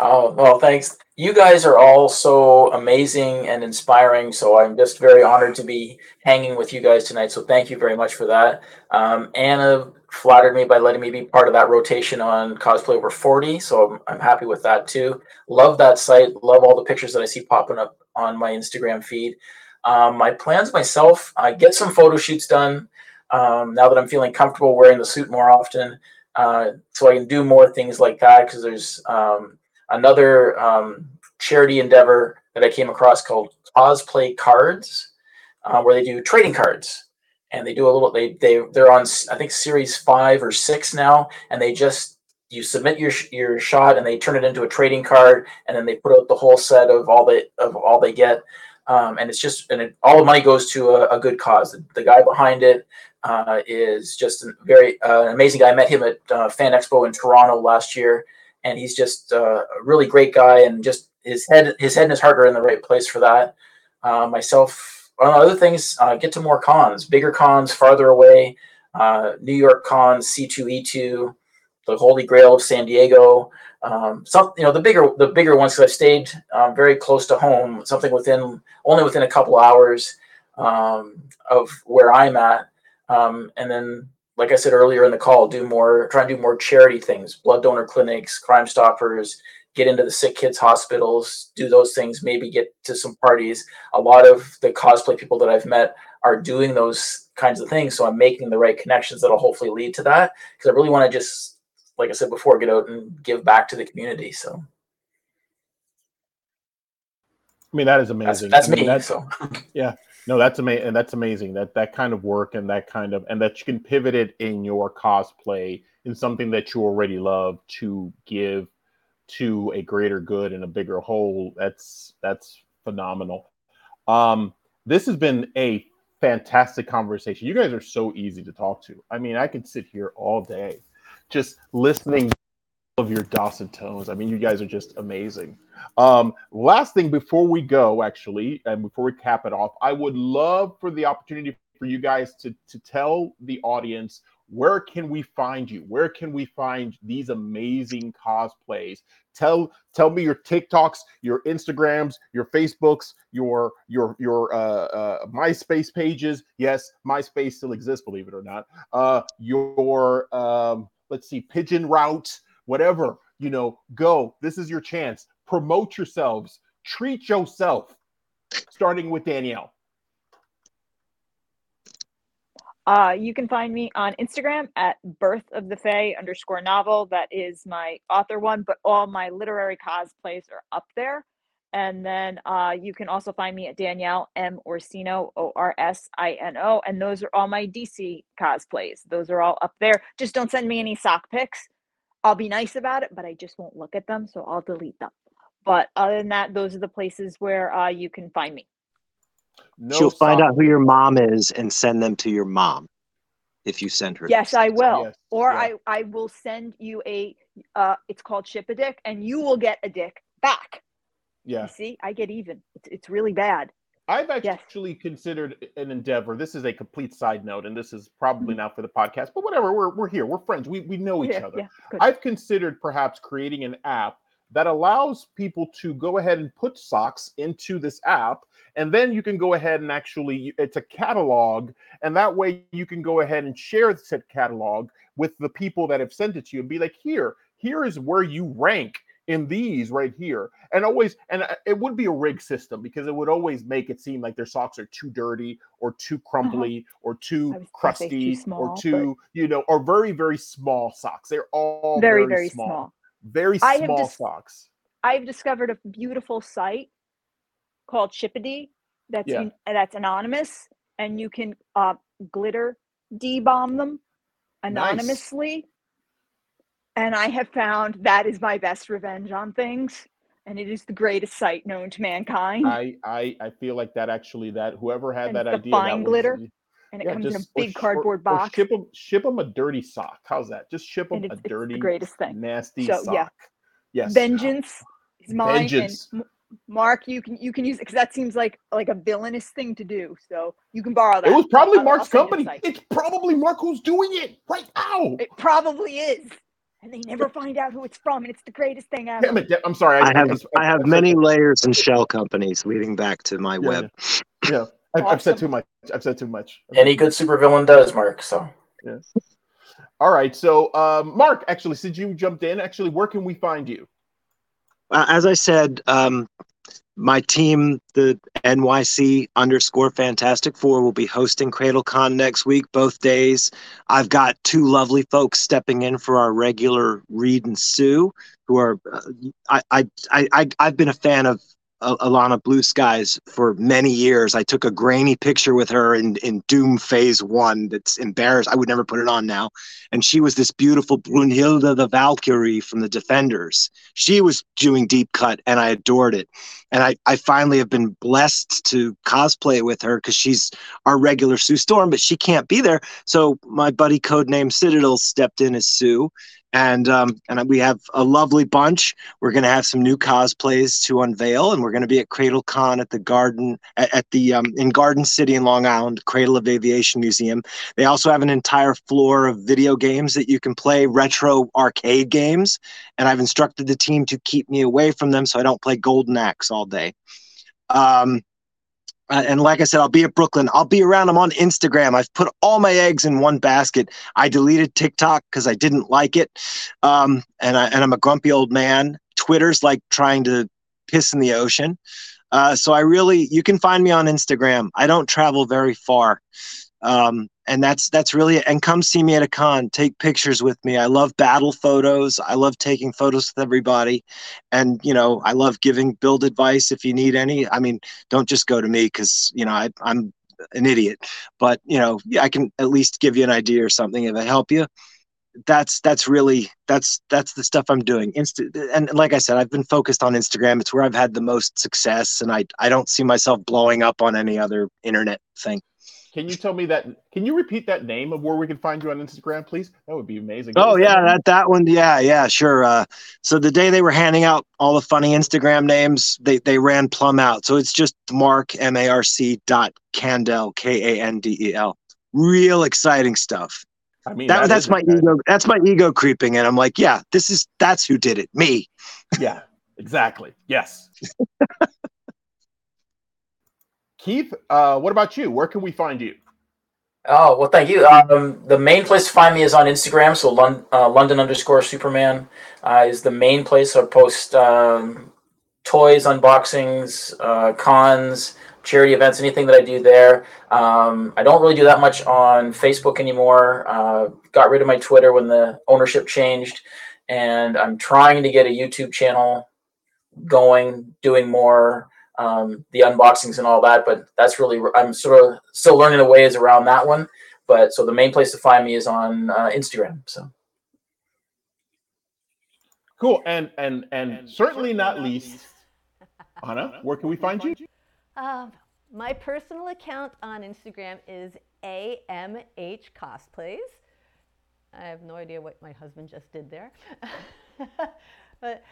Oh, well, thanks. You guys are all so amazing and inspiring. So I'm just very honored to be hanging with you guys tonight. So thank you very much for that. Um, Anna flattered me by letting me be part of that rotation on Cosplay Over 40. So I'm, I'm happy with that too. Love that site. Love all the pictures that I see popping up on my Instagram feed. Um, my plans myself, I get some photo shoots done um, now that I'm feeling comfortable wearing the suit more often. uh, so I can do more things like that because there's um, another um, charity endeavor that I came across called Cosplay Cards, uh, where they do trading cards, and they do a little. They they they're on I think series five or six now, and they just you submit your your shot and they turn it into a trading card, and then they put out the whole set of all they of all they get. Um, and it's just and it, all the money goes to a, a good cause. The, the, guy behind it uh, is just a very uh, amazing guy. I met him at uh, Fan Expo in Toronto last year, and he's just uh, a really great guy. And just his head, his head and his heart are in the right place for that. Uh, myself, on other things, uh, get to more cons, bigger cons, farther away. New York cons, C2E2, the Holy Grail of San Diego um, some you know the bigger the bigger ones because I've stayed um, very close to home, something within only within a couple hours um, of where I'm at, um, and then like I said earlier in the call, do more try and do more charity things, blood donor clinics, Crime Stoppers, get into the sick kids hospitals, do those things, maybe get to some parties. A lot of the cosplay people that I've met are doing those kinds of things, so I'm making the right connections that'll hopefully lead to that because I really want to just like I said before, get out and give back to the community. So. I mean that is amazing. That's, that's I mean, me. That's, so yeah, no, that's amazing, and that's amazing that that kind of work and that kind of and that you can pivot it in your cosplay in something that you already love to give to a greater good and a bigger whole. That's that's phenomenal. Um, this has been a fantastic conversation. You guys are so easy to talk to. I mean, I could sit here all day just listening of your Dawson tones. I mean, you guys are just amazing. Um, last thing before we go, actually, and before we cap it off, I would love for the opportunity for you guys to to tell the audience where can we find you? Where can we find these amazing cosplays? Tell tell me your TikToks, your Instagrams, your Facebooks, your your your uh, uh, MySpace pages. Yes, MySpace still exists, believe it or not. Uh, your um, let's see, pigeon route, whatever, you know, go. This is your chance. Promote yourselves, treat yourself, starting with Danielle. Uh, you can find me on Instagram at birth of the Fae underscore novel. That is my author one, but all my literary cosplays are up there. And then uh, you can also find me at Danielle M. Orsino, O R S I N O. And those are all my DC cosplays. Those are all up there. Just don't send me any sock pics. I'll be nice about it, but I just won't look at them. So I'll delete them. But other than that, those are the places where uh, you can find me. No She'll find out who your mom is and send them to your mom if you send her. Yes, I will. Yes. Or yeah. I, I will send you a, uh, it's called ship a dick, and you will get a dick back. Yeah. You see, I get even. It's, it's really bad. I've actually yes. considered an endeavor. This is a complete side note, and this is probably mm-hmm. not for the podcast, but whatever. We're, we're here. We're friends. We, we know each yeah, other. Yeah, I've considered perhaps creating an app that allows people to go ahead and put socks into this app. And then you can go ahead and actually, it's a catalog. And that way you can go ahead and share said catalog with the people that have sent it to you and be like, here, here is where you rank in these right here and always and uh, it would be a rig system because it would always make it seem like their socks are too dirty or too uh-huh. crumbly uh-huh. or too crusty too small, or too but... you know or very very small socks they're all very very, very small. small. Very small dis- socks i've discovered a beautiful site called Shippity that's yeah. in, that's anonymous and you can uh, glitter d-bomb them anonymously nice and I have found that is my best revenge on things. And it is the greatest sight known to mankind. I I, I feel like that actually that whoever had and that the idea fine glitter. Was, and it yeah, comes just, in a big or, cardboard or, box. Or ship them ship them a dirty sock. How's that? Just ship them a dirty, the greatest thing. nasty so, sock. Yeah. Yes. Vengeance is mine. Vengeance. And Mark, you can you can use it because that seems like like a villainous thing to do. So you can borrow that. It was probably I'll, Mark's I'll company. It's probably Mark who's doing it right now. It probably is and they never find out who it's from, and it's the greatest thing ever. Damn it! I'm sorry. I, I have I, I have many layers and shell companies leading back to my yeah, web. Yeah, yeah. I've, awesome. I've, said too much. I've said too much. Any good supervillain does, Mark. So yeah. All right. So, um, Mark, actually, since you jumped in, actually, where can we find you? Uh, as I said, um, my team, the NYC underscore Fantastic Four, will be hosting CradleCon next week, both days. I've got two lovely folks stepping in for our regular Reed and Sue, who are uh, I, I I I've been a fan of Alana Blue Skies for many years. I took a grainy picture with her in, in Doom Phase One. That's embarrassed. I would never put it on now. And she was this beautiful Brunhilde the Valkyrie from the Defenders. She was doing deep cut, and I adored it. And I, I finally have been blessed to cosplay with her because she's our regular Sue Storm, but she can't be there. So my buddy codename Citadel stepped in as Sue, and um, and we have a lovely bunch. We're going to have some new cosplays to unveil, and we're going to be at Cradle Con at the Garden at, at the um, in Garden City in Long Island, Cradle of Aviation Museum. They also have an entire floor of video games that you can play, retro arcade games, and I've instructed the team to keep me away from them so I don't play Golden Axe all day. Um, and like I said, I'll be at Brooklyn. I'll be around. I'm on Instagram. I've put all my eggs in one basket. I deleted TikTok because I didn't like it, um, and I and I'm a grumpy old man. Twitter's like trying to piss in the ocean. Uh, so I really, you can find me on Instagram. I don't travel very far. Um, and that's that's really it. And come see me at a con. Take pictures with me. I love battle photos. I love taking photos with everybody, and you know I love giving build advice if you need any. I mean, don't just go to me because you know I, I'm an idiot, but you know I can at least give you an idea or something if I help you. That's that's really that's that's the stuff I'm doing. And like I said, I've been focused on Instagram. It's where I've had the most success, and I I don't see myself blowing up on any other internet thing. Can you tell me that? Can you repeat that name of where we can find you on Instagram, please? That would be amazing. Oh yeah, that that one. Yeah, yeah, sure. Uh, so the day they were handing out all the funny Instagram names, they they ran plumb out. So it's just Marc M A R C dot Kandel K A N D E L. Real exciting stuff. I mean, that, that that's my ego. That's my ego creeping, and I'm like, yeah, this is that's who did it, me. Yeah, exactly. Yes. Keith, uh, what about you? Where can we find you? Oh well, thank you. Um, the main place to find me is on Instagram. So Lon- uh, London underscore Superman uh, is the main place. I post um, toys, unboxings, uh, cons, charity events, anything that I do there. Um, I don't really do that much on Facebook anymore. Uh, got rid of my Twitter when the ownership changed, and I'm trying to get a YouTube channel going, doing more um, the unboxings and all that. But that's really I'm sort of still learning the ways around that one. But so the main place to find me is on uh, Instagram. So cool, and and and certainly not least, Anna, where can we find you? Um, my personal account on Instagram is AMH Cosplays. I have no idea what my husband just did there. but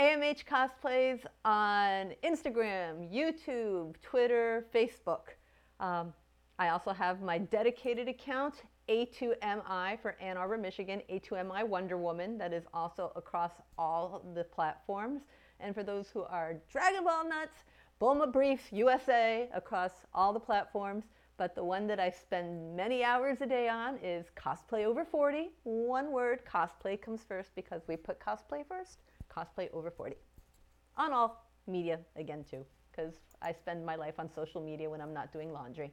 AMH Cosplays on Instagram, YouTube, Twitter, Facebook. Um, I also have my dedicated account, A2MI for Ann Arbor, Michigan, A2MI Wonder Woman, that is also across all the platforms. And for those who are Dragon Ball nuts, Bulma Briefs USA across all the platforms. But the one that I spend many hours a day on is Cosplay Over 40. One word, cosplay comes first because we put cosplay first cosplay over 40 on all media again too because i spend my life on social media when i'm not doing laundry.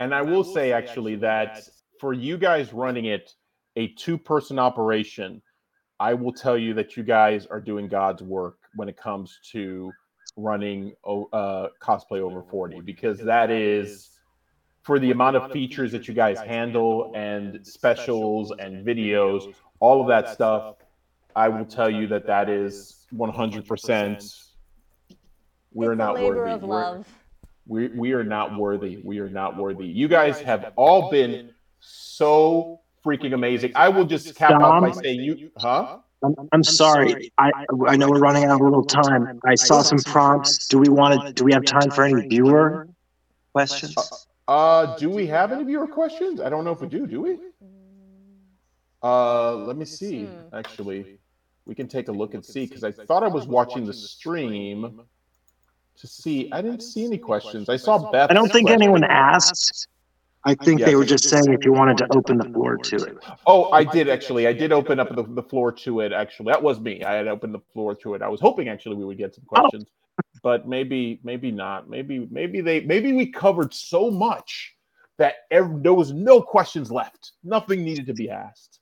And i will say actually that for you guys running it a two person operation i will tell you that you guys are doing god's work when it comes to running uh, cosplay over 40 because that is for the amount of features that you guys handle and specials and videos all of that stuff I will tell you that that is 100%. We're not worthy. We're, we, we are not worthy. We are not worthy. You guys have all been so freaking amazing. I will just cap Dom, off by saying you, huh? I'm, I'm sorry. I I know we're running out of a little time. I saw some prompts. Do we want to? Do we have time for any viewer questions? Uh, uh, do we have any viewer questions? I don't know if we do. Do we? Uh, let me see. Actually, we can take a look and see because I thought I was watching the stream to see. I didn't see any questions. I saw Beth. I don't think anyone asked. I think Yes. they were just saying if you wanted to open the floor to it. Oh, oh, I did actually. I did open up the, the floor to it. Actually, that was me. I had opened the floor to it. I was hoping actually we would get some oh. questions, but maybe, maybe not. Maybe, maybe they, maybe we covered so much that ev- there was no questions left. Nothing needed to be asked.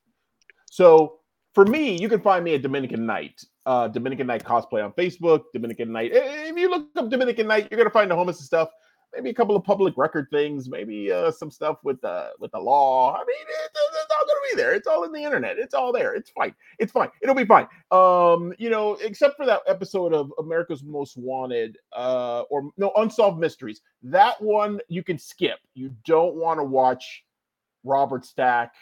So for me, you can find me at Dominycan Knyght, uh, Dominycan Knyght cosplay on Facebook. Dominycan Knyght. If you look up Dominycan Knyght, you're gonna find the homeless stuff maybe a couple of public record things, maybe uh, some stuff with the with the law. I mean, it, it's all gonna be there. It's all in the internet. It's all there. It's fine. It's fine. It'll be fine. Um, you know, except for that episode of America's Most Wanted, uh, or no Unsolved Mysteries. That one you can skip. You don't want to watch Robert Stack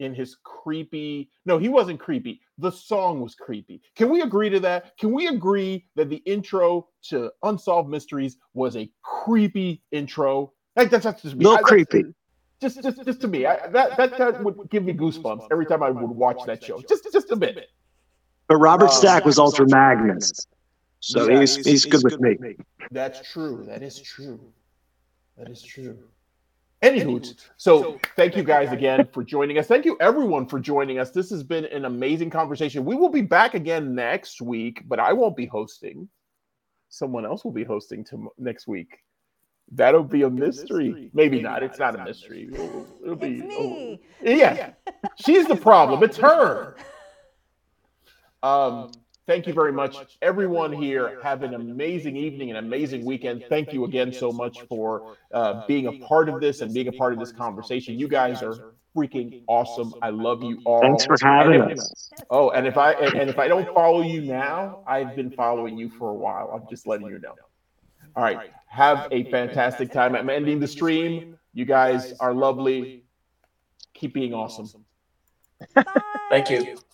in his creepy. No, he wasn't creepy. The song was creepy. Can we agree to that? Can we agree that the intro to Unsolved Mysteries was a creepy intro? Like that's, that's just me. A little I- creepy. Just, just, just to me, I, that, that that would give me goosebumps every time I would watch that show. Just, just a bit. But Robert Um, Stack was Ultra Magnus. So Yeah. he's, he's good with me. That's true. That is true. That is true. Anywho, so thank you guys again for joining us. Thank you everyone for joining us. This has been an amazing conversation. We will be back again next week, but I won't be hosting. Someone else will be hosting to next week. That'll be a mystery. Maybe not. It's not a mystery. It'll, it'll be. It's me. Yeah, she's the problem. It's her. Um, thank you very much, everyone here. Have an amazing evening, an amazing weekend. Thank you again so much for uh, being a part of this and being a part of this conversation. You guys are freaking awesome. I love you all. Thanks for having And us. Oh, and if I and, and if I don't follow you now, I've been following you for a while. I'm just letting you know. All right. Have a fantastic time. I'm ending the stream. You guys are lovely. Keep being awesome. Bye. Thank you.